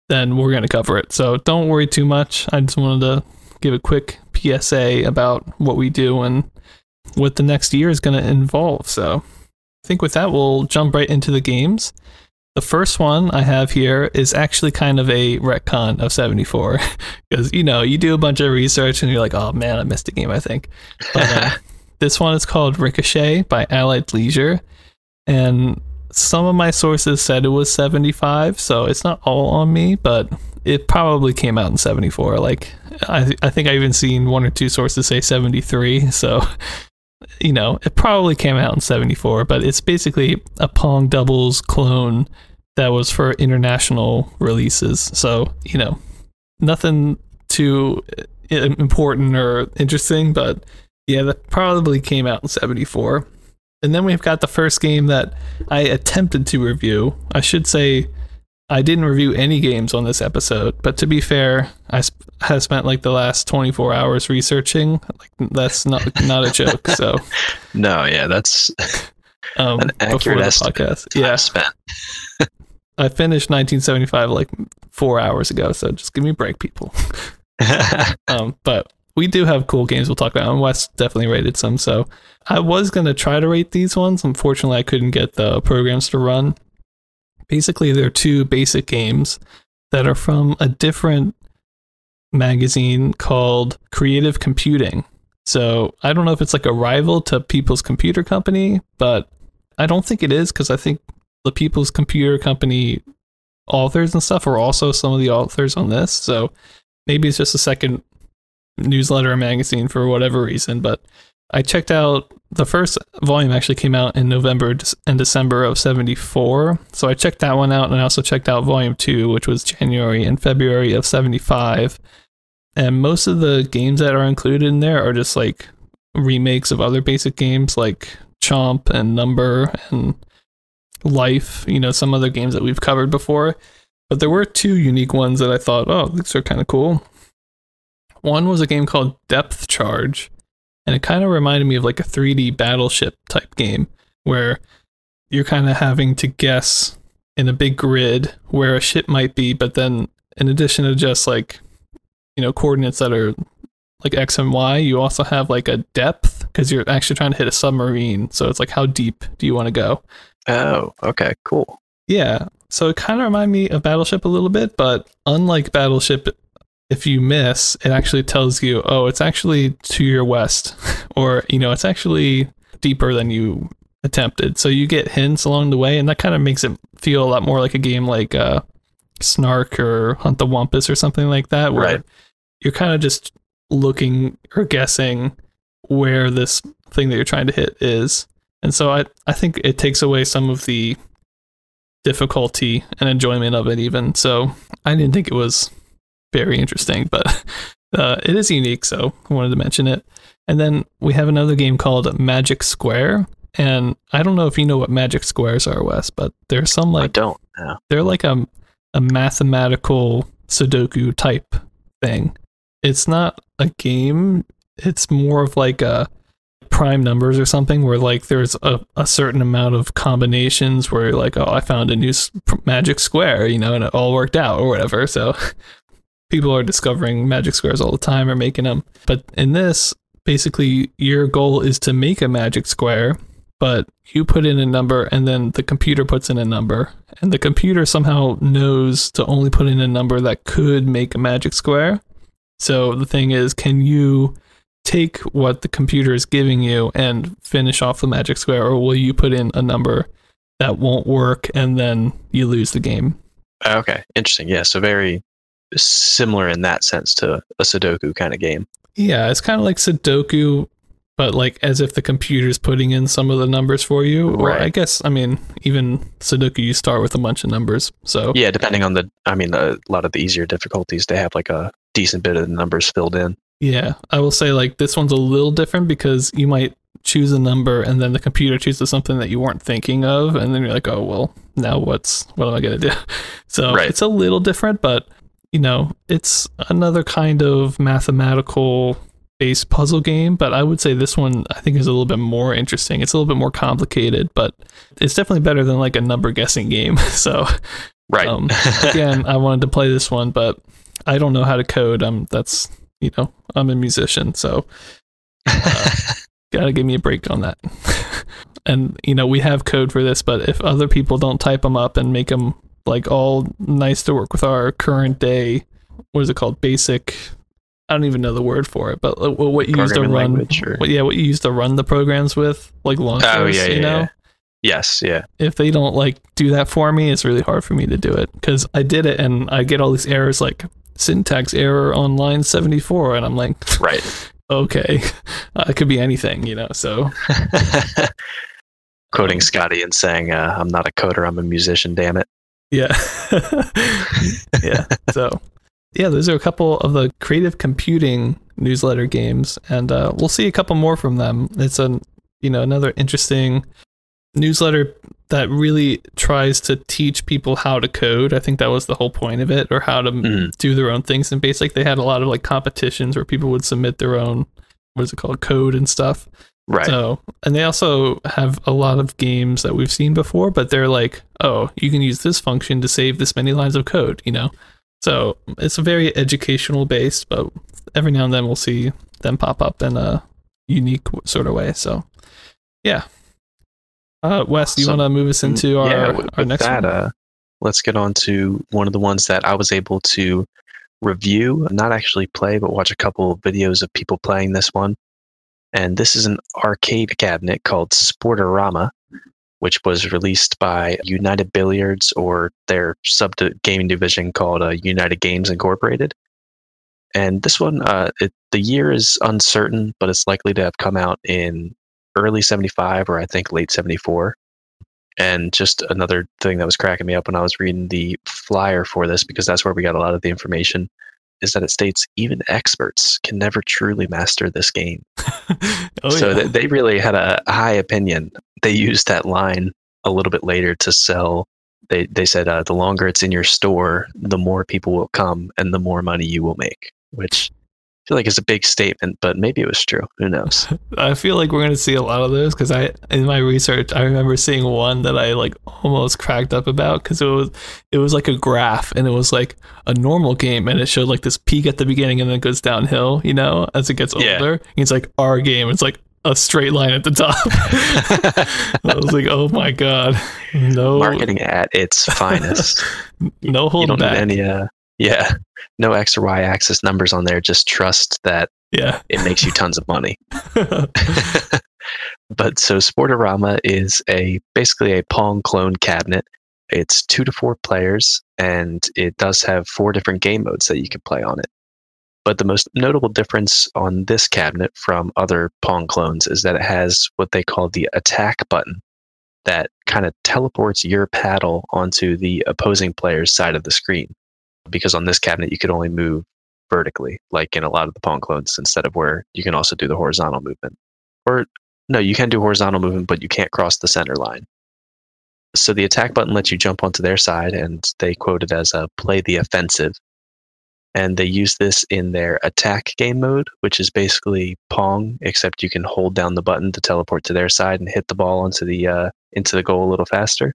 then we're going to cover it. So don't worry too much. I just wanted to give a quick PSA about what we do and what the next year is going to involve. So I think with that, we'll jump right into the games. The first one I have here is actually kind of a retcon of 74 because you know you do a bunch of research and you're like, oh man, I missed a game. I think. But, uh, this one is called Ricochet by Allied Leisure, and some of my sources said it was 75, so it's not all on me, but it probably came out in 74. Like I, I think I even seen one or two sources say 73, so you know, it probably came out in 74, but it's basically a Pong doubles clone that was for international releases. So, you know, nothing too uh, important or interesting, but yeah, that probably came out in 74. And then we've got the first game that I attempted to review. I should say I didn't review any games on this episode, but to be fair, I sp- have spent like the last 24 hours researching. Like that's not not a joke. So no, yeah, that's um, an accurate podcast. Yeah, spent. I finished 1975 like four hours ago, so just give me a break, people. um, but we do have cool games we'll talk about, and Wes definitely rated some. So I was gonna try to rate these ones. Unfortunately, I couldn't get the programs to run basically they're two basic games that are from a different magazine called Creative Computing. So I don't know if it's like a rival to People's Computer Company, but I don't think it is because I think the People's Computer Company authors and stuff are also some of the authors on this. So maybe it's just a second newsletter or magazine for whatever reason. But I checked out the first volume actually came out in November and December of 74. So I checked that one out and I also checked out volume 2 which was January and February of 75. And most of the games that are included in there are just like remakes of other basic games like Chomp and Number and Life, you know, some other games that we've covered before. But there were two unique ones that I thought, oh, these are kind of cool. One was a game called Depth Charge and it kind of reminded me of like a 3D battleship type game where you're kind of having to guess in a big grid where a ship might be, but then in addition to just like you know coordinates that are like x and y, you also have like a depth because you're actually trying to hit a submarine. So it's like how deep do you want to go? Oh, okay, cool. Yeah. So it kind of reminded me of Battleship a little bit, but unlike Battleship, if you miss, it actually tells you, oh, it's actually to your west, or you know, it's actually deeper than you attempted. So you get hints along the way, and that kind of makes it feel a lot more like a game like uh, Snark or Hunt the Wumpus or something like that, where Right. you're kind of just looking or guessing where this thing that you're trying to hit is. And so I, I think it takes away some of the difficulty and enjoyment of it even. So I didn't think it was very interesting, but uh, it is unique, so I wanted to mention it. And then we have another game called Magic Square. And I don't know if you know what magic squares are, Wes, but there's some like I don't. know. they're like a a mathematical Sudoku type thing. It's not a game. It's more of like a prime numbers or something where like there's a, a certain amount of combinations where you're like, oh, I found a new s- magic square, you know, and it all worked out or whatever. So people are discovering magic squares all the time or making them. But in this, basically, your goal is to make a magic square but you put in a number and then the computer puts in a number and the computer somehow knows to only put in a number that could make a magic square so the thing is can you take what the computer is giving you and finish off the magic square or will you put in a number that won't work and then you lose the game Okay, interesting. Yeah, so very similar in that sense to a Sudoku kind of game. yeah it's kind of like sudoku but like as if the computer's putting in some of the numbers for you or Right. i guess i mean even sudoku you start with a bunch of numbers so Yeah, depending on the, I mean, a lot of the easier difficulties, they have like a decent bit of the numbers filled in. Yeah, I will say like this one's a little different because you might choose a number and then the computer chooses something that you weren't thinking of, and then you're like, oh well, now what's what am I gonna do? So Right. it's a little different, but you know, it's another kind of mathematical based puzzle game. But I would say this one I think is a little bit more interesting. It's a little bit more complicated, but it's definitely better than like a number guessing game. So Right. Um, again, I wanted to play this one, but I don't know how to code. Um, that's you know, I'm a musician, so gotta give me a break on that. and you know, we have code for this, but if other people don't type them up and make them like all nice to work with our current day, what is it called? Basic. I don't even know the word for it, but uh, what you use to run, or- what, yeah, what you use to run the programs with, like launchers, oh, yeah, yeah, you know yeah. Yes, yeah. if they don't like do that for me, it's really hard for me to do it because I did it and I get all these errors like syntax error on line 74 and I'm like, Right. okay, uh, it could be anything, you know. So Quoting Scotty and saying, uh, I'm not a coder, I'm a musician, damn it. Yeah, yeah. So yeah, those are a couple of the creative computing newsletter games, and uh, we'll see a couple more from them. It's a you know another interesting newsletter that really tries to teach people how to code. I think that was the whole point of it, or how to Mhm. do their own things. And basically, they had a lot of like competitions where people would submit their own what is it called code and stuff. Right. So, and they also have a lot of games that we've seen before, but they're like, oh, you can use this function to save this many lines of code, you know? So it's a very educational based, but every now and then we'll see them pop up in a unique sort of way. So, yeah. Uh, Wes, do you Awesome. want to move us into our, yeah, with, our next that, uh, let's get on to one of the ones that I was able to review, not actually play, but watch a couple of videos of people playing this one. And this is an arcade cabinet called Sportorama, which was released by United Billiards or their sub gaming division called uh, United Games Incorporated. And this one, uh, it, the year is uncertain, but it's likely to have come out in early 75 or I think late 74. And just another thing that was cracking me up when I was reading the flyer for this, because that's where we got a lot of the information, is that it states even experts can never truly master this game. oh, so yeah. th- they really had a high opinion. They used that line a little bit later to sell. They they said uh, the longer it's in your store, the more people will come and the more money you will make. Which feel like it's a big statement, but maybe it was true. Who knows? I feel like we're going to see a lot of those because I, in my research, I remember seeing one that I like almost cracked up about because it was, it was like a graph and it was like a normal game and it showed like this peak at the beginning and then it goes downhill, you know, as it gets Yeah. older. And it's like our game. It's like a straight line at the top. I was like, oh my god, no, Marketing at its finest. no holding back. any, uh, yeah, no X or Y axis numbers on there. Just trust that yeah. it makes you tons of money. but so Sportorama is a basically a Pong clone cabinet. It's two to four players, and it does have four different game modes that you can play on it. But the most notable difference on this cabinet from other Pong clones is that it has what they call the attack button that kind of teleports your paddle onto the opposing player's side of the screen. Because on this cabinet, you could only move vertically, like in a lot of the Pong clones, instead of where you can also do the horizontal movement. Or, no, you can do horizontal movement, but you can't cross the center line. So the attack button lets you jump onto their side, and they quote it as a play the offensive. And they use this in their attack game mode, which is basically Pong, except you can hold down the button to teleport to their side and hit the ball onto the uh, into the goal a little faster.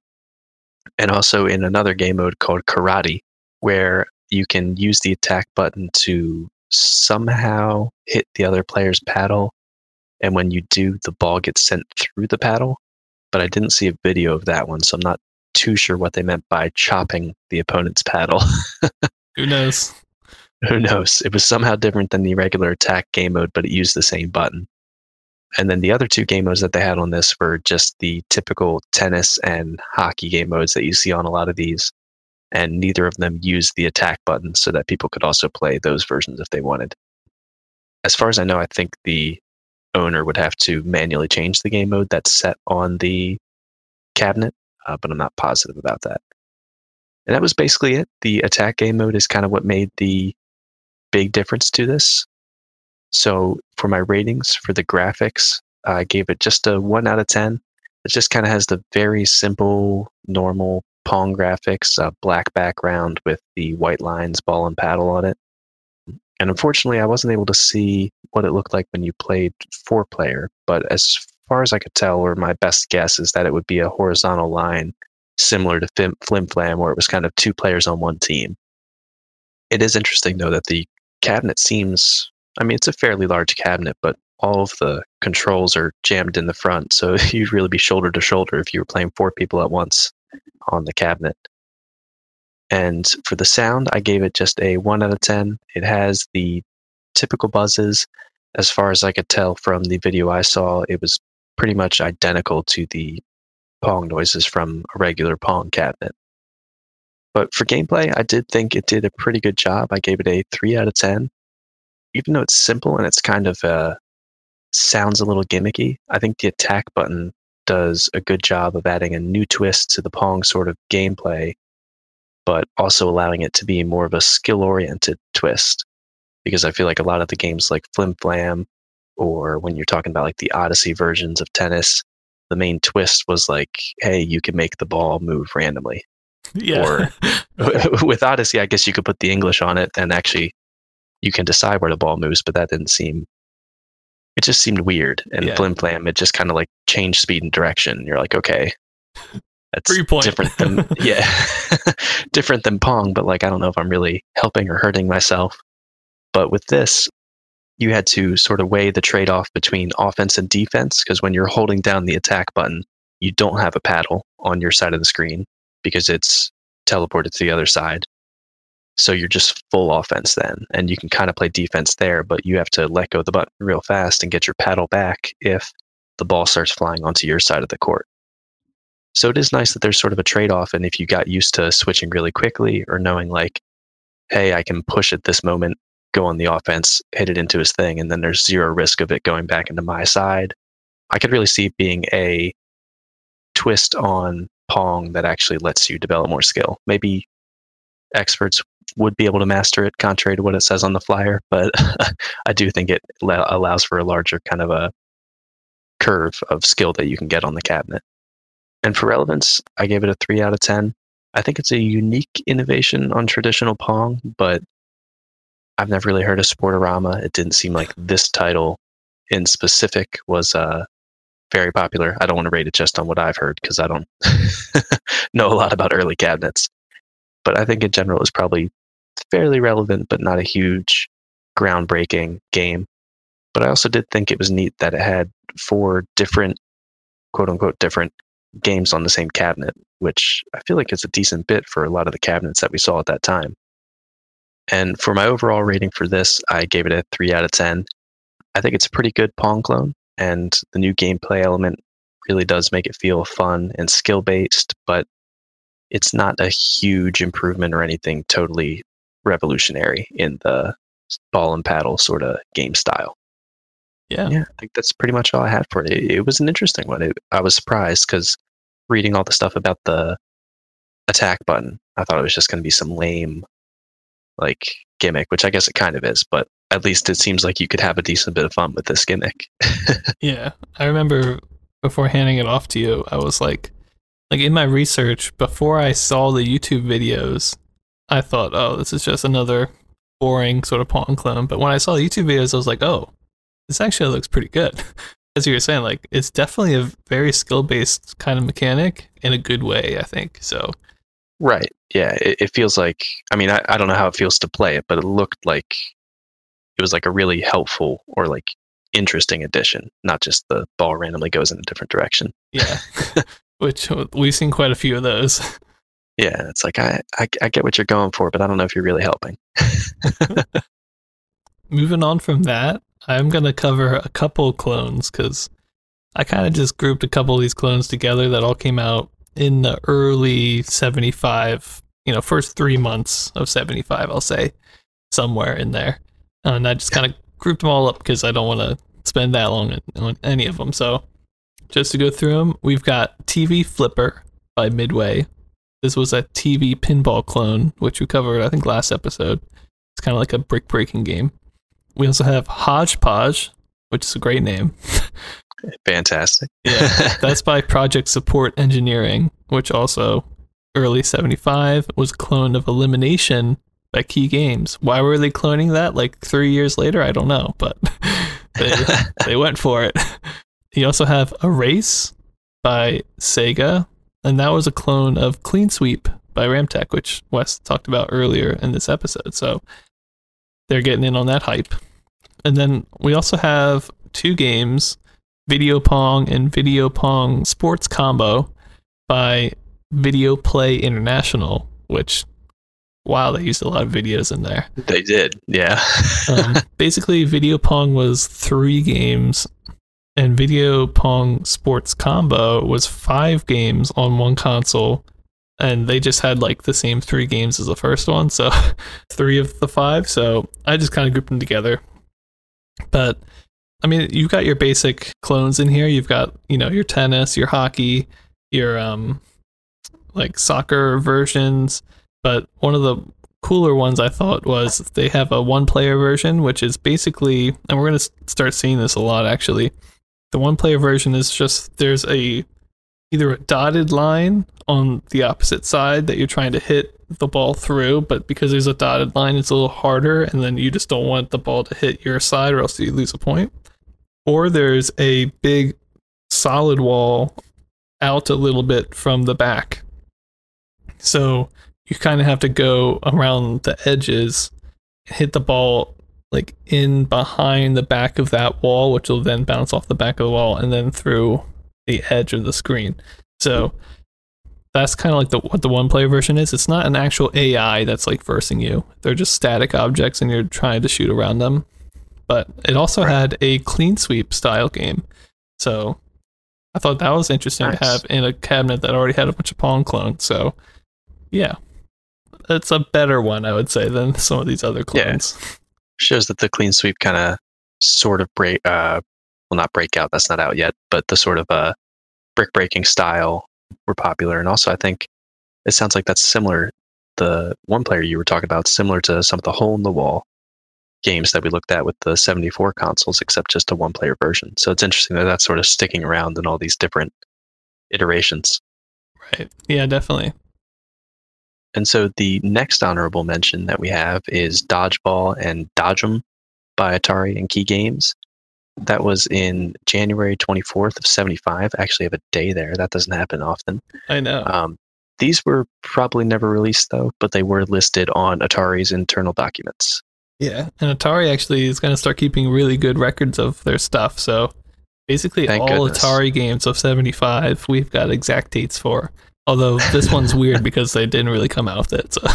And also in another game mode called Karate, where you can use the attack button to somehow hit the other player's paddle. And when you do, the ball gets sent through the paddle. But I didn't see a video of that one, so I'm not too sure what they meant by chopping the opponent's paddle. Who knows? Who knows? It was somehow different than the regular attack game mode, but it used the same button. And then the other two game modes that they had on this were just the typical tennis and hockey game modes that you see on a lot of these. And neither of them used the attack button so that people could also play those versions if they wanted. As far as I know, I think the owner would have to manually change the game mode that's set on the cabinet, uh, but I'm not positive about that. And that was basically it. The attack game mode is kind of what made the big difference to this. So for my ratings for the graphics, I gave it just a 1 out of 10. It just kind of has the very simple, normal Pong graphics, a black background with the white lines, ball and paddle on it. And unfortunately, I wasn't able to see what it looked like when you played four player, but as far as I could tell, or my best guess is that it would be a horizontal line similar to Flim, Flim Flam, where it was kind of two players on one team. It is interesting, though, that the cabinet seems I mean, it's a fairly large cabinet, but all of the controls are jammed in the front. So you'd really be shoulder to shoulder if you were playing four people at once on the cabinet. And for the sound, I gave it just a 1 out of 10. It has the typical buzzes. As far as I could tell from the video I saw, it was pretty much identical to the Pong noises from a regular Pong cabinet. But for gameplay, I did think it did a pretty good job. I gave it a 3 out of 10 even though it's simple and it's kind of uh, sounds a little gimmicky, I think the attack button does a good job of adding a new twist to the Pong sort of gameplay, but also allowing it to be more of a skill oriented twist. Because I feel like a lot of the games like Flim Flam, or when you're talking about like the Odyssey versions of tennis, the main twist was like, hey, you can make the ball move randomly. Yeah. Or with Odyssey, I guess you could put the English on it and actually you can decide where the ball moves, but that didn't seem. It just seemed weird. And Yeah. Flim Flam, it just kind of like changed speed and direction. You're like, okay, that's different than yeah, different than Pong. But like, I don't know if I'm really helping or hurting myself. But with this, you had to sort of weigh the trade off between offense and defense because when you're holding down the attack button, you don't have a paddle on your side of the screen because it's teleported to the other side. So you're just full offense then, and you can kind of play defense there, but you have to let go of the button real fast and get your paddle back if the ball starts flying onto your side of the court. So it is nice that there's sort of a trade off, and if you got used to switching really quickly or knowing like, hey, I can push at this moment, go on the offense, hit it into his thing, and then there's zero risk of it going back into my side. I could really see it being a twist on Pong that actually lets you develop more skill. Maybe experts would be able to master it, contrary to what it says on the flyer, but I do think it la- allows for a larger kind of a curve of skill that you can get on the cabinet. And for relevance, I gave it a 3 out of 10. I think it's a unique innovation on traditional Pong, but I've never really heard of Sportorama. It didn't seem like this title in specific was uh, very popular. I don't want to rate it just on what I've heard because I don't know a lot about early cabinets. But I think in general it was probably fairly relevant, but not a huge groundbreaking game. But I also did think it was neat that it had four different, quote unquote, different games on the same cabinet, which I feel like is a decent bit for a lot of the cabinets that we saw at that time. And for my overall rating for this, I gave it a 3 out of 10. I think it's a pretty good Pong clone, and the new gameplay element really does make it feel fun and skill based, but it's not a huge improvement or anything totally revolutionary in the ball and paddle sort of game style. Yeah. Yeah, I think that's pretty much all I had for it. It, it was an interesting one. It, I was surprised because reading all the stuff about the attack button, I thought it was just going to be some lame, like gimmick, which I guess it kind of is. But at least it seems like you could have a decent bit of fun with this gimmick. yeah, I remember before handing it off to you, I was like, like in my research before I saw the YouTube videos, I thought, oh, this is just another boring sort of Pong clone. But when I saw the YouTube videos, I was like, oh, this actually looks pretty good. As you were saying, like it's definitely a very skill based kind of mechanic in a good way, I think. So Right. Yeah. It, it feels like, I mean, I, I don't know how it feels to play it, but it looked like it was like a really helpful or like interesting addition, not just the ball randomly goes in a different direction. Yeah. Which we've seen quite a few of those. Yeah. It's like, I, I, I get what you're going for, but I don't know if you're really helping. Moving on from that, I'm going to cover a couple clones because I kind of just grouped a couple of these clones together that all came out in the early 75, you know, first three months of 75, I'll say, somewhere in there. Uh, and I just kind of grouped them all up because I don't want to spend that long on any of them. So just to go through them, we've got TV Flipper by Midway. This was a TV pinball clone, which we covered, I think, last episode. It's kind of like a brick breaking game. We also have Hodgepodge, which is a great name. Fantastic. yeah, that's by Project Support Engineering, which also early 75 was a clone of Elimination by Kee Games. Why were they cloning that like 3 years later? I don't know, but they they went for it. You also have A Race by Sega, and that was a clone of Clean Sweep by Ramtek, which Wes talked about earlier in this episode. So they're getting in on that hype. And then we also have two games Video Pong and Video Pong Sports Combo by Video Play International, which, wow, they used a lot of videos in there. They did, yeah. um, basically, Video Pong was three games, and Video Pong Sports Combo was five games on one console. And they just had like the same three games as the first one. So, three of the five. So, I just kind of grouped them together. But I mean, you've got your basic clones in here. You've got, you know, your tennis, your hockey, your um like soccer versions, but one of the cooler ones I thought was they have a one player version which is basically and we're going to start seeing this a lot actually. The one player version is just there's a either a dotted line on the opposite side that you're trying to hit the ball through, but because there's a dotted line, it's a little harder, and then you just don't want the ball to hit your side or else you lose a point or there's a big solid wall out a little bit from the back. So you kind of have to go around the edges, hit the ball like in behind the back of that wall, which will then bounce off the back of the wall and then through the edge of the screen. So that's kind of like the what the one player version is. It's not an actual AI that's like versing you. They're just static objects and you're trying to shoot around them but it also right. had a clean sweep style game. So I thought that was interesting nice. to have in a cabinet that already had a bunch of Pong clones. So yeah, it's a better one, I would say, than some of these other clones. Yeah. Shows that the clean sweep kind of sort of break, uh, well, not breakout, that's not out yet, but the sort of uh, brick breaking style were popular. And also, I think it sounds like that's similar. The one player you were talking about, similar to some of the hole in the wall games that we looked at with the 74 consoles, except just a one player version. So it's interesting that that's sort of sticking around in all these different iterations. Right. Yeah, definitely. And so the next honorable mention that we have is Dodgeball and Dodgem by Atari and Kee Games. That was in January 24th of 75. I actually have a day there. That doesn't happen often. I know. Um, these were probably never released though, but they were listed on Atari's internal documents. Yeah, and Atari actually is going to start keeping really good records of their stuff. So basically, Thank all goodness. Atari games of 75, we've got exact dates for. Although this one's weird because they didn't really come out with it. So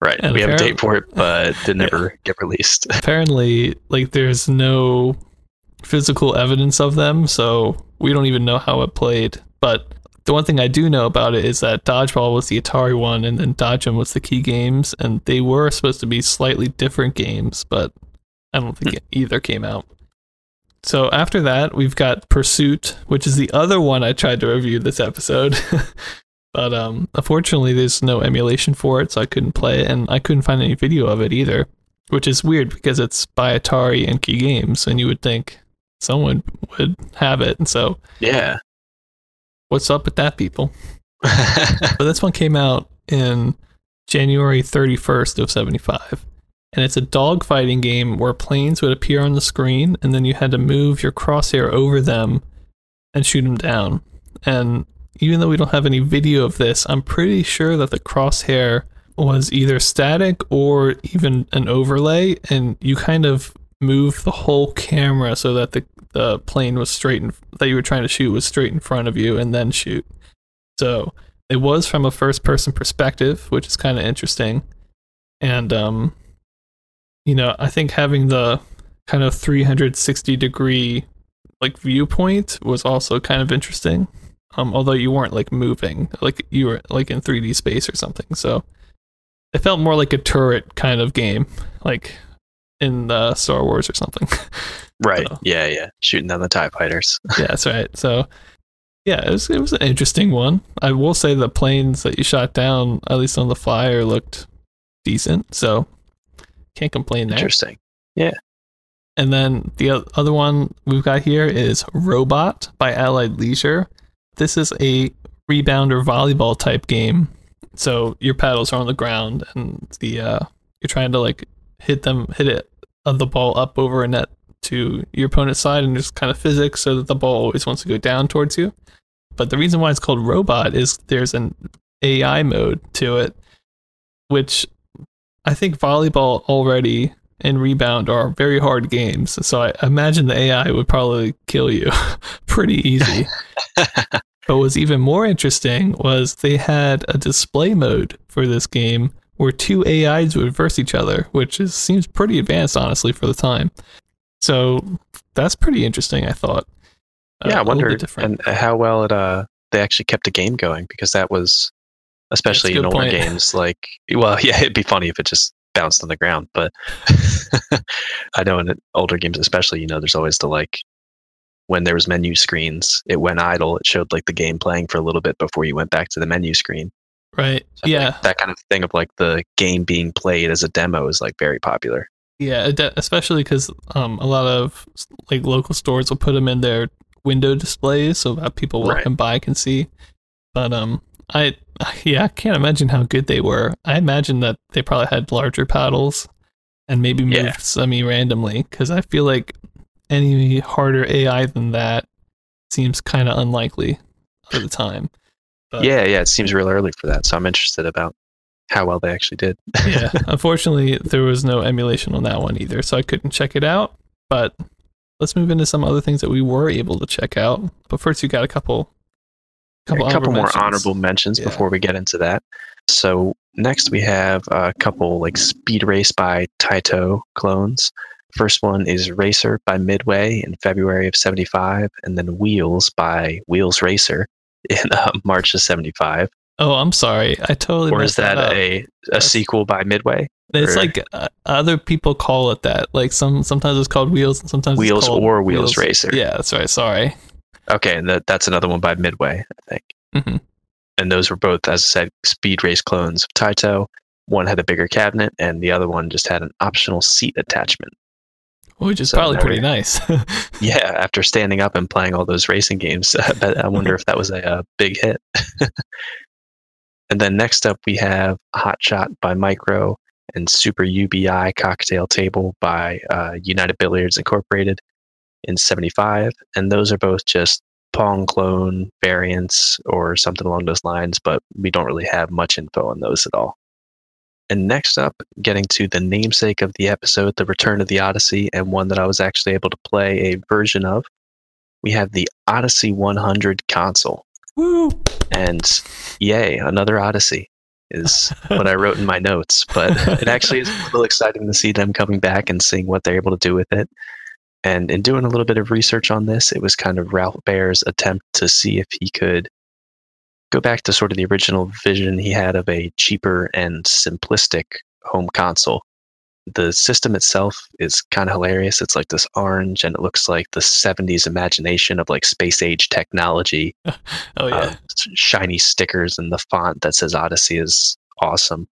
Right. And we have a date for it, but they never get released. apparently, like, there's no physical evidence of them. So we don't even know how it played. But the one thing I do know about it is that Dodgeball was the Atari one, and then Dodgem was the Kee games, and they were supposed to be slightly different games, but I don't think hmm. either came out. So after that, we've got Pursuit, which is the other one I tried to review this episode. but um, unfortunately, there's no emulation for it, so I couldn't play it, and I couldn't find any video of it either, which is weird because it's by Atari and Kee Games, and you would think someone would have it. And so, yeah. what's up with that, people? But this one came out in January 31st of 75. And it's a dogfighting game where planes would appear on the screen and then you had to move your crosshair over them and shoot them down. And even though we don't have any video of this, I'm pretty sure that the crosshair was either static or even an overlay and you kind of move the whole camera so that the the plane was straight in, that you were trying to shoot was straight in front of you and then shoot. So it was from a first person perspective, which is kind of interesting. And um you know, I think having the kind of 360 degree like viewpoint was also kind of interesting. Um although you weren't like moving, like you were like in 3D space or something. So it felt more like a turret kind of game, like in uh, Star Wars or something. right. So- Yeah, yeah. Shooting down the TIE fighters. yeah, that's right. So, yeah, it was it was an interesting one. I will say the planes that you shot down, at least on the flyer, looked decent. So, can't complain there. Interesting. Yeah. And then the other one we've got here is Robot by Allied Leisure. This is a rebound or volleyball type game. So your paddles are on the ground and the uh, you're trying to like hit them hit it of the ball up over a net to your opponent's side and just kind of physics so that the ball always wants to go down towards you. But the reason why it's called Robot is there's an AI mode to it, which I think volleyball already and rebound are very hard games. So I imagine the AI would probably kill you pretty easy. but what's even more interesting was they had a display mode for this game where two AIs would verse each other, which is, seems pretty advanced, honestly, for the time. So that's pretty interesting, I thought. Uh, yeah, I little bit wonder and how well it uh they actually kept the game going because that was especially in older point. games like well yeah it'd be funny if it just bounced on the ground but I know in older games especially you know there's always the like when there was menu screens it went idle it showed like the game playing for a little bit before you went back to the menu screen right. So yeah. that kind of thing of like the game being played as a demo is like very popular Yeah, especially because um, a lot of like local stores will put them in their window displays so that people Right. walking by can see. But um, I yeah, I can't imagine how good they were. I imagine that they probably had larger paddles and maybe moved Yeah. semi randomly because I feel like any harder AI than that seems kind of unlikely at the time. But- yeah yeah it seems real early for that so I'm interested about how well they actually did yeah. Unfortunately, there was no emulation on that one either, so I couldn't check it out. But let's move into some other things that we were able to check out. But first, you got a couple, couple, a couple more mentions. honorable mentions Yeah. before we get into that. So next we have a couple like Speed Race by Taito clones. First one is Racer by Midway in February of 75, and then Wheels by Wheels Racer in uh, March of 75. Oh, I'm sorry, I totally. Or is that up. a, a sequel by Midway? It's or- like uh, other people call it that. Like some, sometimes it's called Wheels, and sometimes it's Wheels or Wheels Racer. Yeah, that's right. Sorry. Okay, and that, that's another one by Midway, I think. Mhm. And those were both, as I said, Speed Race clones of Taito. One had a bigger cabinet, and the other one just had an optional seat attachment. Which is So probably pretty we- nice. Yeah, after standing up and playing all those racing games, I, I wonder if that was a, uh big hit. And then next up, we have Hot Shot by Micro and Super UBI Cocktail Table by uh, United Billiards Incorporated in 75. And those are both just Pong clone variants or something along those lines, but we don't really have much info on those at all. And next up, getting to the namesake of the episode, The Return of the Odyssey, and one that I was actually able to play a version of, we have the Odyssey 100 console. Woo! And yay, another Odyssey is what I wrote in my notes. But it actually is a little exciting to see them coming back and seeing what they're able to do with it. And in doing a little bit of research on this, it was kind of Ralph Baer's attempt to see if he could go back to sort of the original vision he had of a cheaper and simplistic home console. The system itself is kind of hilarious. It's like this orange and it looks like the 70s imagination of like space age technology. Oh yeah. Uh, shiny stickers and the font that says Odyssey is awesome.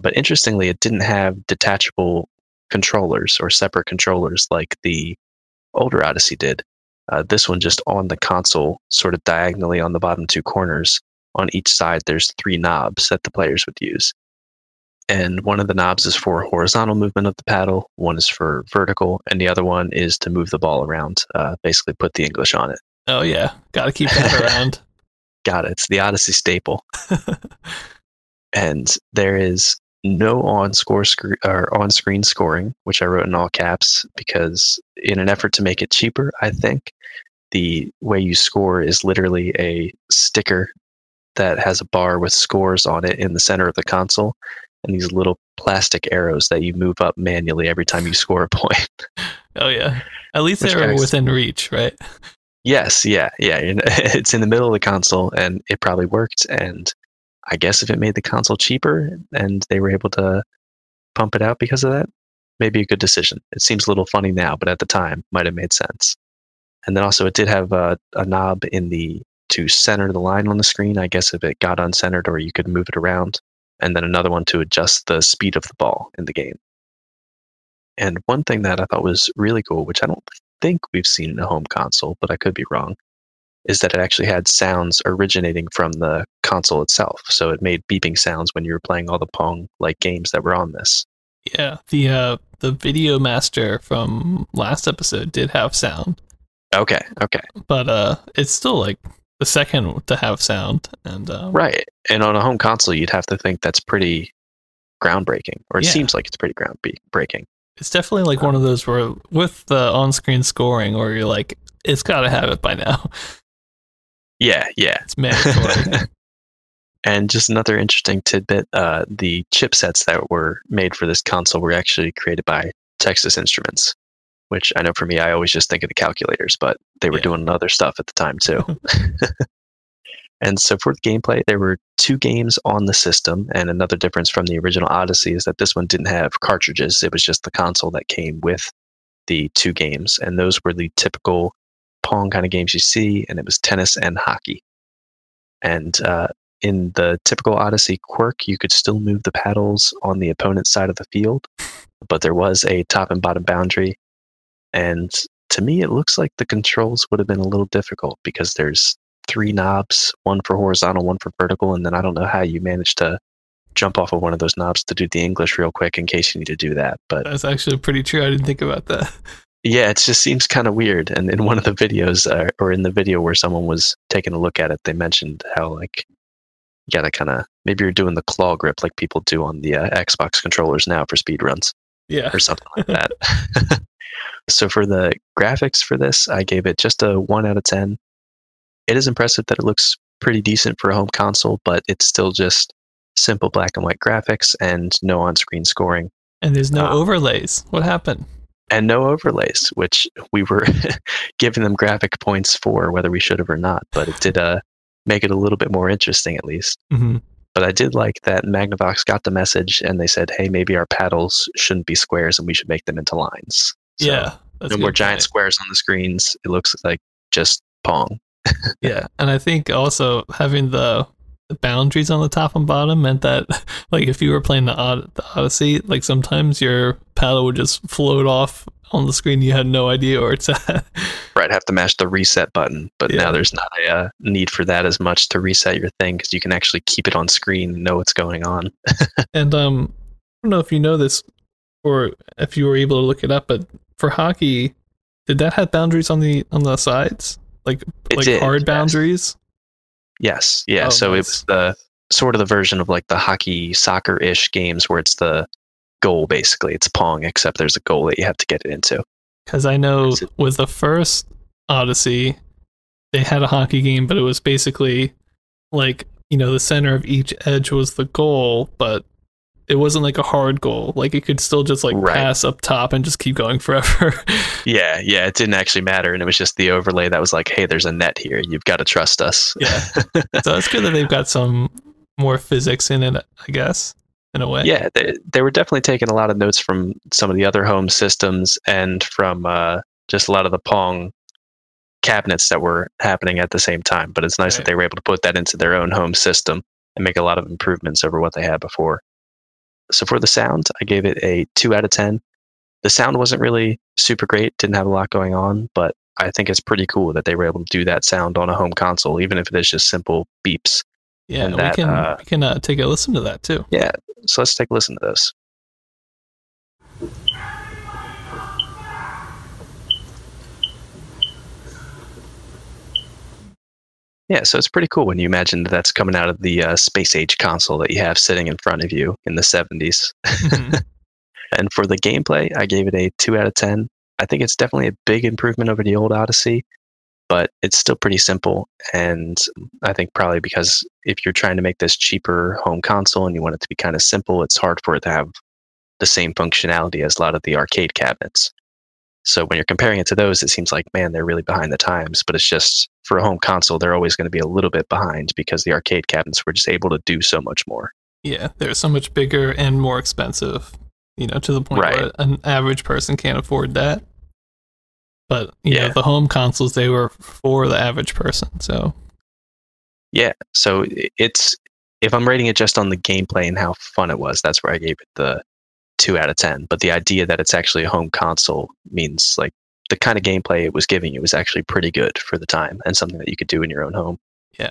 But interestingly, it didn't have detachable controllers or separate controllers like the older Odyssey did. Uh, this one just on the console, sort of diagonally on the bottom two corners. On each side, there's three knobs that the players would use. And one of the knobs is for horizontal movement of the paddle, one is for vertical, and the other one is to move the ball around, uh, basically put the English on it. oh yeah. Got to keep that around. Got it. It's the Odyssey staple. and there is no on score sc- or on screen scoring, which I wrote in all caps because in an effort to make it cheaper, I think the way you score is literally a sticker that has a bar with scores on it in the center of the console and these little plastic arrows that you move up manually every time you score a point. oh yeah. At least they were kinda- within reach, right? yes, yeah, yeah. It's in the middle of the console and it probably worked and I guess if it made the console cheaper and they were able to pump it out because of that, maybe a good decision. It seems a little funny now, but at the time might have made sense. And then also it did have a, a knob in the to center the line on the screen. I guess if it got uncentered or you could move it around. And then another one to adjust the speed of the ball in the game. And one thing that I thought was really cool, which I don't think we've seen in a home console, but I could be wrong, is that it actually had sounds originating from the console itself. So it made beeping sounds when you were playing all the Pong like games that were on this. Yeah. The uh the video master from last episode did have sound, Okay, okay. but uh it's still like the second to have sound and um, Right. And on a home console, you'd have to think that's pretty groundbreaking, or it Yeah. seems like it's pretty groundbreaking. It's definitely like one of those where with the on-screen scoring, or you're like, it's got to have it by now. Yeah, yeah. It's mandatory. and just another interesting tidbit uh, the chipsets that were made for this console were actually created by Texas Instruments, which I know for me, I always just think of the calculators, but they were Yeah. doing other stuff at the time too. and so for the gameplay, there were two games on the system, and another difference from the original Odyssey is that this one didn't have cartridges, it was just the console that came with the two games, and those were the typical Pong kind of games you see, and it was tennis and hockey. And uh, in the typical Odyssey quirk, you could still move the paddles on the opponent's side of the field, but there was a top and bottom boundary. And to me, it looks like the controls would have been a little difficult because there's three knobs, one for horizontal, one for vertical, and then I don't know how you manage to jump off of one of those knobs to do the English real quick in case you need to do that. But That's actually pretty true. I didn't think about that. Yeah, it just seems kind of weird. And in one of the videos, uh, or in the video where someone was taking a look at it, they mentioned how like you gotta kind of maybe you're doing the claw grip like people do on the uh, Xbox controllers now for speed runs Yeah. or something like that. so for the graphics for this, I gave it just a one out of ten. It is impressive that it looks pretty decent for a home console, but it's still just simple black and white graphics and no on-screen scoring And there's no Um, overlays. What happened? And no overlays, which we were giving them graphic points for whether we should have or not. But it did uh, make it a little bit more interesting, at least. hmm But I did like that Magnavox got the message and they said, hey, maybe our paddles shouldn't be squares and we should make them into lines. So yeah. No more giant point. squares on the screens. It looks like just Pong. Yeah, and I think also having the boundaries on the top and bottom meant that, like, if you were playing the, Od- the Odyssey, like sometimes your paddle would just float off on the screen, you had no idea where it's at. Right, have to mash the reset button, but Yeah. now there's not a uh, need for that as much to reset your thing because you can actually keep it on screen and know what's going on. And um, I don't know if you know this or if you were able to look it up, but for hockey, did that have boundaries on the on the sides, like It like did, hard yes. boundaries? Yes, yeah. Oh, so it was the sort of the version of like the hockey soccer ish games where it's the goal basically. It's Pong, except there's a goal that you have to get it into. Because I know with the first Odyssey, they had a hockey game, but it was basically like you know the center of each edge was the goal, but it wasn't like a hard goal. Like it could still just like Right. pass up top and just keep going forever. Yeah, yeah. It didn't actually matter, and it was just the overlay that was like, "Hey, there's a net here. You've got to trust us." Yeah. so it's good that they've got some more physics in it, I guess, in a way. yeah. They, they were definitely taking a lot of notes from some of the other home systems and from uh, just a lot of the Pong cabinets that were happening at the same time. But it's nice Right. that they were able to put that into their own home system and make a lot of improvements over what they had before. So for the sound, I gave it a two out of ten. The sound wasn't really super great, didn't have a lot going on, but I think it's pretty cool that they were able to do that sound on a home console, even if it is just simple beeps. Yeah, And we can uh, we can uh, take a listen to that too. Yeah, so let's take a listen to this. Yeah, so it's pretty cool when you imagine that that's coming out of the uh, space age console that you have sitting in front of you in the 70s. Mhm. And for the gameplay, I gave it a 2 out of 10. I think it's definitely a big improvement over the old Odyssey, but it's still pretty simple. And I think probably because if you're trying to make this cheaper home console and you want it to be kind of simple, it's hard for it to have the same functionality as a lot of the arcade cabinets. So when you're comparing it to those, it seems like, man, they're really behind the times. But it's just for a home console, they're always going to be a little bit behind because the arcade cabinets were just able to do so much more. yeah, they're so much bigger and more expensive. You know, to the point Right. where an average person can't afford that. But you Yeah. know, the home consoles they were for the average person. So Yeah. So it's if I'm rating it just on the gameplay and how fun it was, that's where I gave it the two out of ten. But the idea that it's actually a home console means like the kind of gameplay it was giving you was actually pretty good for the time and something that you could do in your own home. Yeah.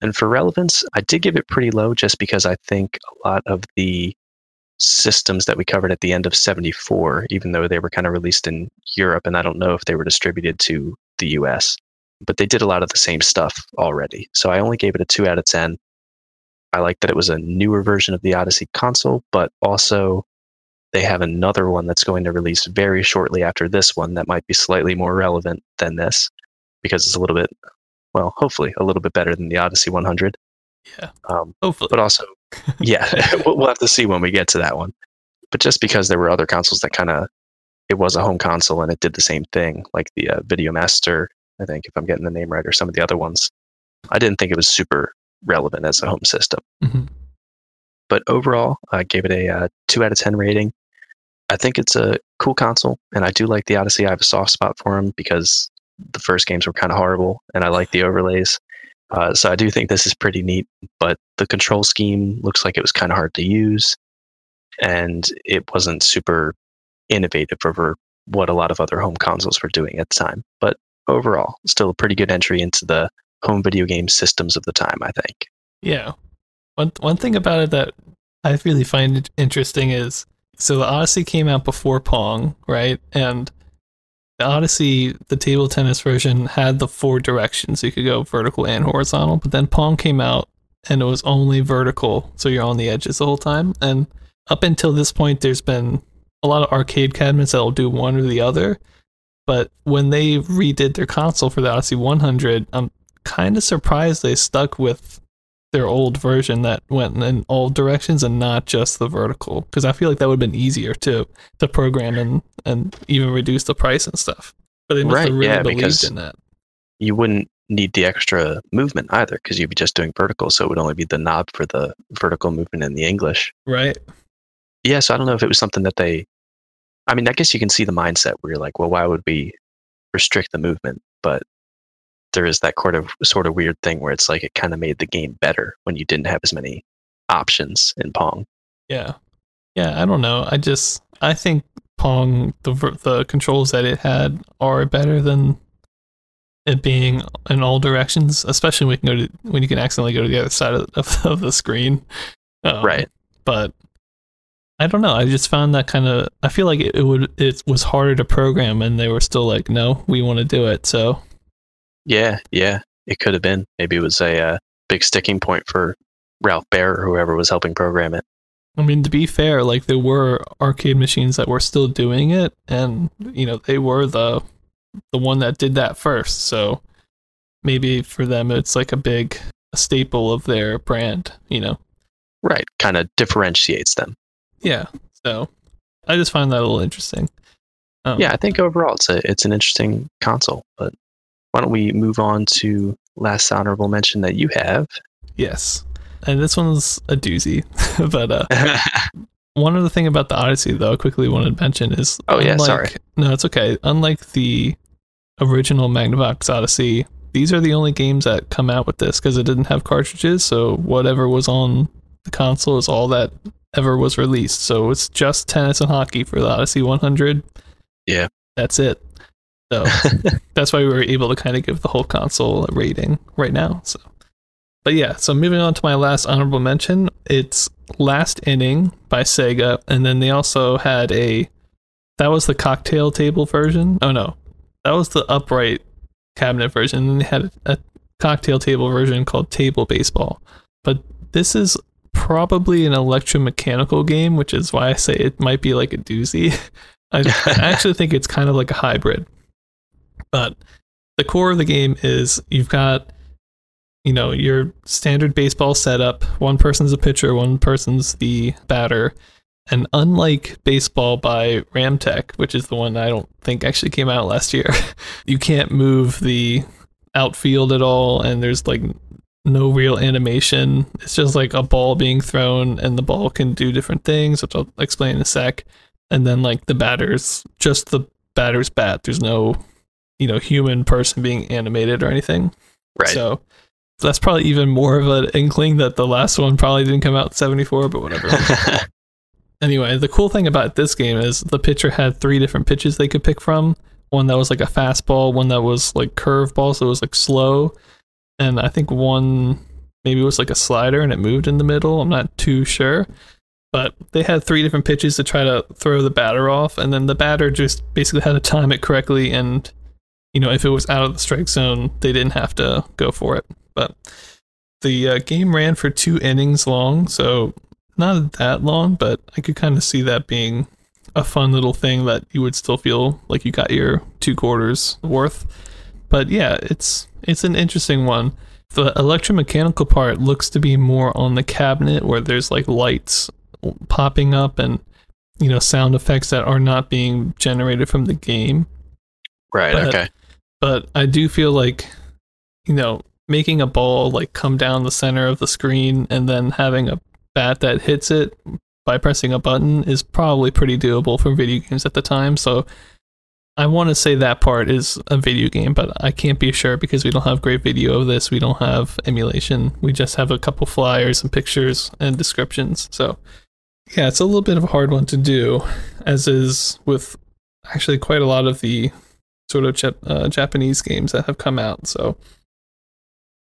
And for relevance, I did give it pretty low just because I think a lot of the systems that we covered at the end of 74, even though they were kind of released in Europe, and I don't know if they were distributed to the US, but they did a lot of the same stuff already. So I only gave it a 2 out of 10. I like that it was a newer version of the Odyssey console, but also they have another one that's going to release very shortly after this one that might be slightly more relevant than this because it's a little bit, well, hopefully a little bit better than the Odyssey 100. yeah, Um, hopefully. but also, yeah, we'll we'll have to see when we get to that one. But just because there were other consoles that kind of, it was a home console and it did the same thing, like the uh, Video Master, I think, if I'm getting the name right, or some of the other ones, I didn't think it was super relevant as a home system. Mhm. But overall, I gave it a uh, two out of ten rating. I think it's a cool console, and I do like the Odyssey. I have a soft spot for them because the first games were kind of horrible, and I like the overlays. Uh, so I do think this is pretty neat. But the control scheme looks like it was kind of hard to use, and it wasn't super innovative over what a lot of other home consoles were doing at the time. But overall, still a pretty good entry into the home video game systems of the time. I think. Yeah. One one thing about it that I really find interesting is so the Odyssey came out before Pong, right? And the Odyssey, the table tennis version, had the four directions. You could go vertical and horizontal, but then Pong came out and it was only vertical, so you're on the edges the whole time. And up until this point, there's been a lot of arcade cabinets that'll do one or the other. But when they redid their console for the Odyssey 100, I'm kind of surprised they stuck with their old version that went in all directions and not just the vertical because I feel like that would have been easier to to program and and even reduce the price and stuff. But they must Right, have really yeah, believed in that. you wouldn't need the extra movement either because you'd be just doing vertical. So it would only be the knob for the vertical movement in the English. Right. Yeah. So I don't know if it was something that they, I mean, I guess you can see the mindset where you're like, well, why would we restrict the movement? But there is that sort of sort of weird thing where it's like it kind of made the game better when you didn't have as many options in Pong. Yeah. Yeah, I don't know. I just I think Pong, the the controls that it had are better than it being in all directions, especially when you can go to when you can accidentally go to the other side of, of, of the screen. Um, right. But I don't know. I just found that kind of. I feel like it, it, would. It was harder to program, and they were still like, "No, we want to do it." So. Yeah, yeah, it could have been. Maybe it was a uh, big sticking point for Ralph Baer or whoever was helping program it. I mean, to be fair, like there were arcade machines that were still doing it, and you know they were the the one that did that first. So maybe for them, it's like a big a staple of their brand. You know, right? Kind of differentiates them. Yeah. So I just find that a little interesting. Um, yeah, I think overall it's a it's an interesting console. But why don't we move on to last honorable mention that you have? Yes and this one's a doozy. but uh, one other thing about the Odyssey, though, I quickly wanted to mention is oh yeah, sorry, no, it's okay. Unlike the original Magnavox Odyssey, these are the only games that come out with this because it didn't have cartridges. So whatever was on the console is all that ever was released. So it's just tennis and hockey for the Odyssey 100. Yeah, that's it. So that's why we were able to kind of give the whole console a rating right now. So but yeah, so moving on to my last honorable mention, it's Last Inning by Sega, and then they also had a that was the cocktail table version. Oh no, that was the upright cabinet version. And they had a cocktail table version called Table Baseball. But this is probably an electromechanical game, which is why I say it might be like a doozy. I, I actually think it's kind of like a hybrid. But the core of the game is you've got you know, your standard baseball setup. One person's a pitcher, one person's the batter. And unlike baseball by Ramtek, which is the one I don't think actually came out last year, you can't move the outfield at all, and there's like no real animation. It's just like a ball being thrown, and the ball can do different things, which I'll explain in a sec. And then like the batters, just the batter's bat. There's no, you know, human person being animated or anything. Right. So that's probably even more of an inkling that the last one probably didn't come out 74, but whatever. anyway, the cool thing about this game is the pitcher had three different pitches they could pick from. One that was like a fastball, one that was like curveball, so it was like slow, and I think one maybe it was like a slider and it moved in the middle. I'm not too sure. But they had three different pitches to try to throw the batter off, and then the batter just basically had to time it correctly and you know, if it was out of the strike zone, they didn't have to go for it. But the uh, game ran for two innings long, so not that long, but I could kind of see that being a fun little thing that you would still feel like you got your two quarters worth. But yeah, it's it's an interesting one. The electromechanical part looks to be more on the cabinet where there's like lights popping up and you know sound effects that are not being generated from the game. Right, but, okay. But I do feel like you know making a ball like come down the center of the screen and then having a bat that hits it by pressing a button is probably pretty doable for video games at the time. So I want to say that part is a video game, but I can't be sure because we don't have great video of this. We don't have emulation. We just have a couple flyers and pictures and descriptions. So yeah, it's a little bit of a hard one to do, as is with actually quite a lot of the sort of uh, Japanese games that have come out. So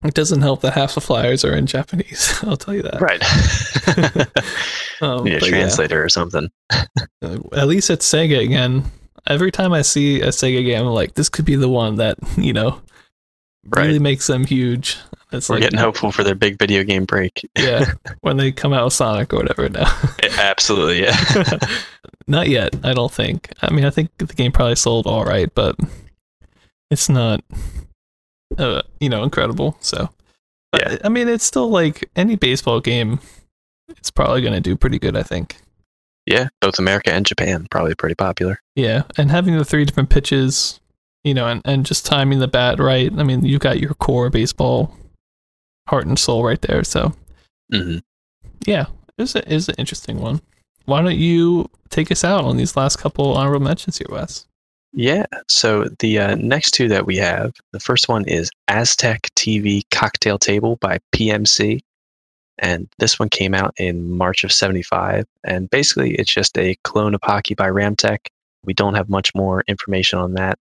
it doesn't help that half the flyers are in Japanese. I'll tell you that. Right. um, Need a translator yeah. or something. At least it's Sega again. Every time I see a Sega game, I'm like, this could be the one that you know right. really makes them huge. It's We're like, getting hopeful for their big video game break. yeah, when they come out with Sonic or whatever now. Absolutely, yeah. not yet, I don't think. I mean, I think the game probably sold all right, but it's not uh, you know, incredible. So, yeah, I mean, it's still like any baseball game. It's probably going to do pretty good, I think. Yeah, both America and Japan probably pretty popular. Yeah, and having the three different pitches, you know, and, and just timing the bat right. I mean, you've got your core baseball heart and soul right there. So, mm-hmm. yeah, it's a, it's an interesting one. Why don't you take us out on these last couple honorable mentions here, Wes? Yeah. So the uh, next two that we have, the first one is Aztec TV Cocktail Table by PMC, and this one came out in March of 75. And basically, it's just a clone of Hockey by Ramtek. We don't have much more information on that.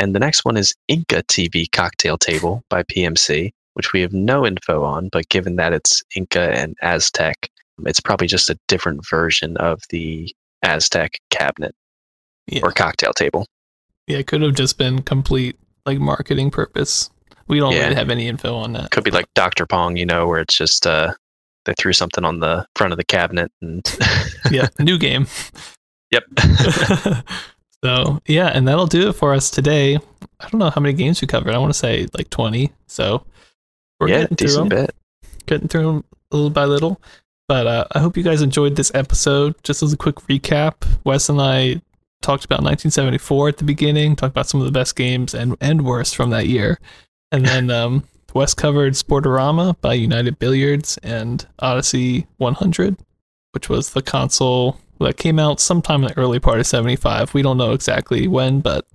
And the next one is Inca TV Cocktail Table by PMC, which we have no info on, but given that it's Inca and Aztec, it's probably just a different version of the Aztec cabinet Yeah. or cocktail table. Yeah, it could have just been complete like marketing purpose. We don't Yeah. really have any info on that. Could be like Dr. Pong, you know, where it's just uh, they threw something on the front of the cabinet and yeah, new game. yep. so yeah, and that'll do it for us today. I don't know how many games we covered. I want to say like twenty. So we're yeah, getting through them, bit. getting through them little by little. But uh, I hope you guys enjoyed this episode. Just as a quick recap, Wes and I talked about 1974 at the beginning, talked about some of the best games and and worst from that year, and then um, Wes covered Sportorama by United Billiards and Odyssey 100, which was the console that came out sometime in the early part of 75. We don't know exactly when, but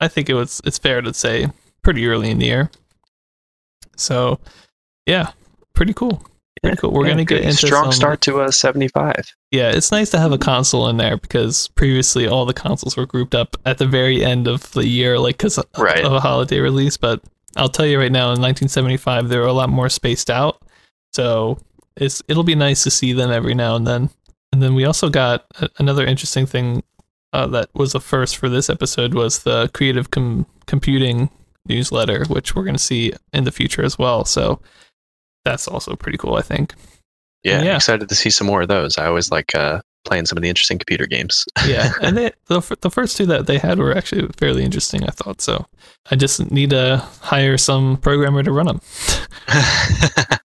I think it was it's fair to say pretty early in the year. So, yeah, pretty cool. Pretty cool. We're Yeah, gonna get into strong some, start to a 75. Yeah, it's nice to have a console in there because previously all the consoles were grouped up at the very end of the year, like because Right. of a holiday release. But I'll tell you right now, in 1975, they were a lot more spaced out, so it's it'll be nice to see them every now and then. And then we also got a- another interesting thing uh, that was a first for this episode was the creative com- computing newsletter, which we're going to see in the future as well. So that's also pretty cool, I think. Yeah, Yeah. excited to see some more of those. I always like uh, playing some of the interesting computer games. yeah, and they, the the first two that they had were actually fairly interesting. I thought so. I just need to hire some programmer to run them.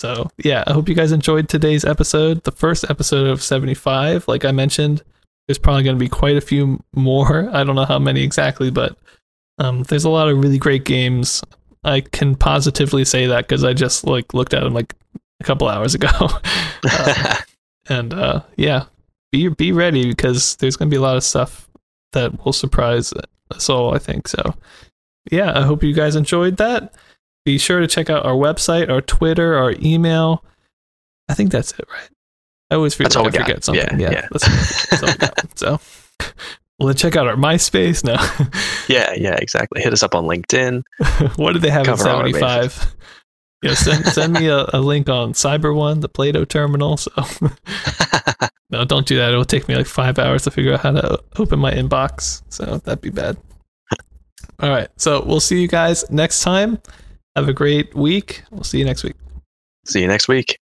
So yeah, I hope you guys enjoyed today's episode, the first episode of seventy five. Like I mentioned, there's probably going to be quite a few more. I don't know how many exactly, but um, there's a lot of really great games. I can positively say that because I just like looked at them like a couple hours ago. Uh, and uh, yeah, be be ready because there's going to be a lot of stuff that will surprise us all. I think so. Yeah, I hope you guys enjoyed that. Be sure to check out our website, our Twitter, our email. I think that's it, right? I always forget, I we got. something. Yeah, Yeah, yeah. That's, that's all we got. So, well, check out our MySpace now. yeah, yeah, exactly. Hit us up on LinkedIn. what did they have Cover in 75? Yeah, send, send me a, a link on Cyber One, the Plato terminal. So, no, don't do that. It'll take me like five hours to figure out how to open my inbox. So, that'd be bad. All right. So, we'll see you guys next time. Have a great week. We'll see you next week. see you next week.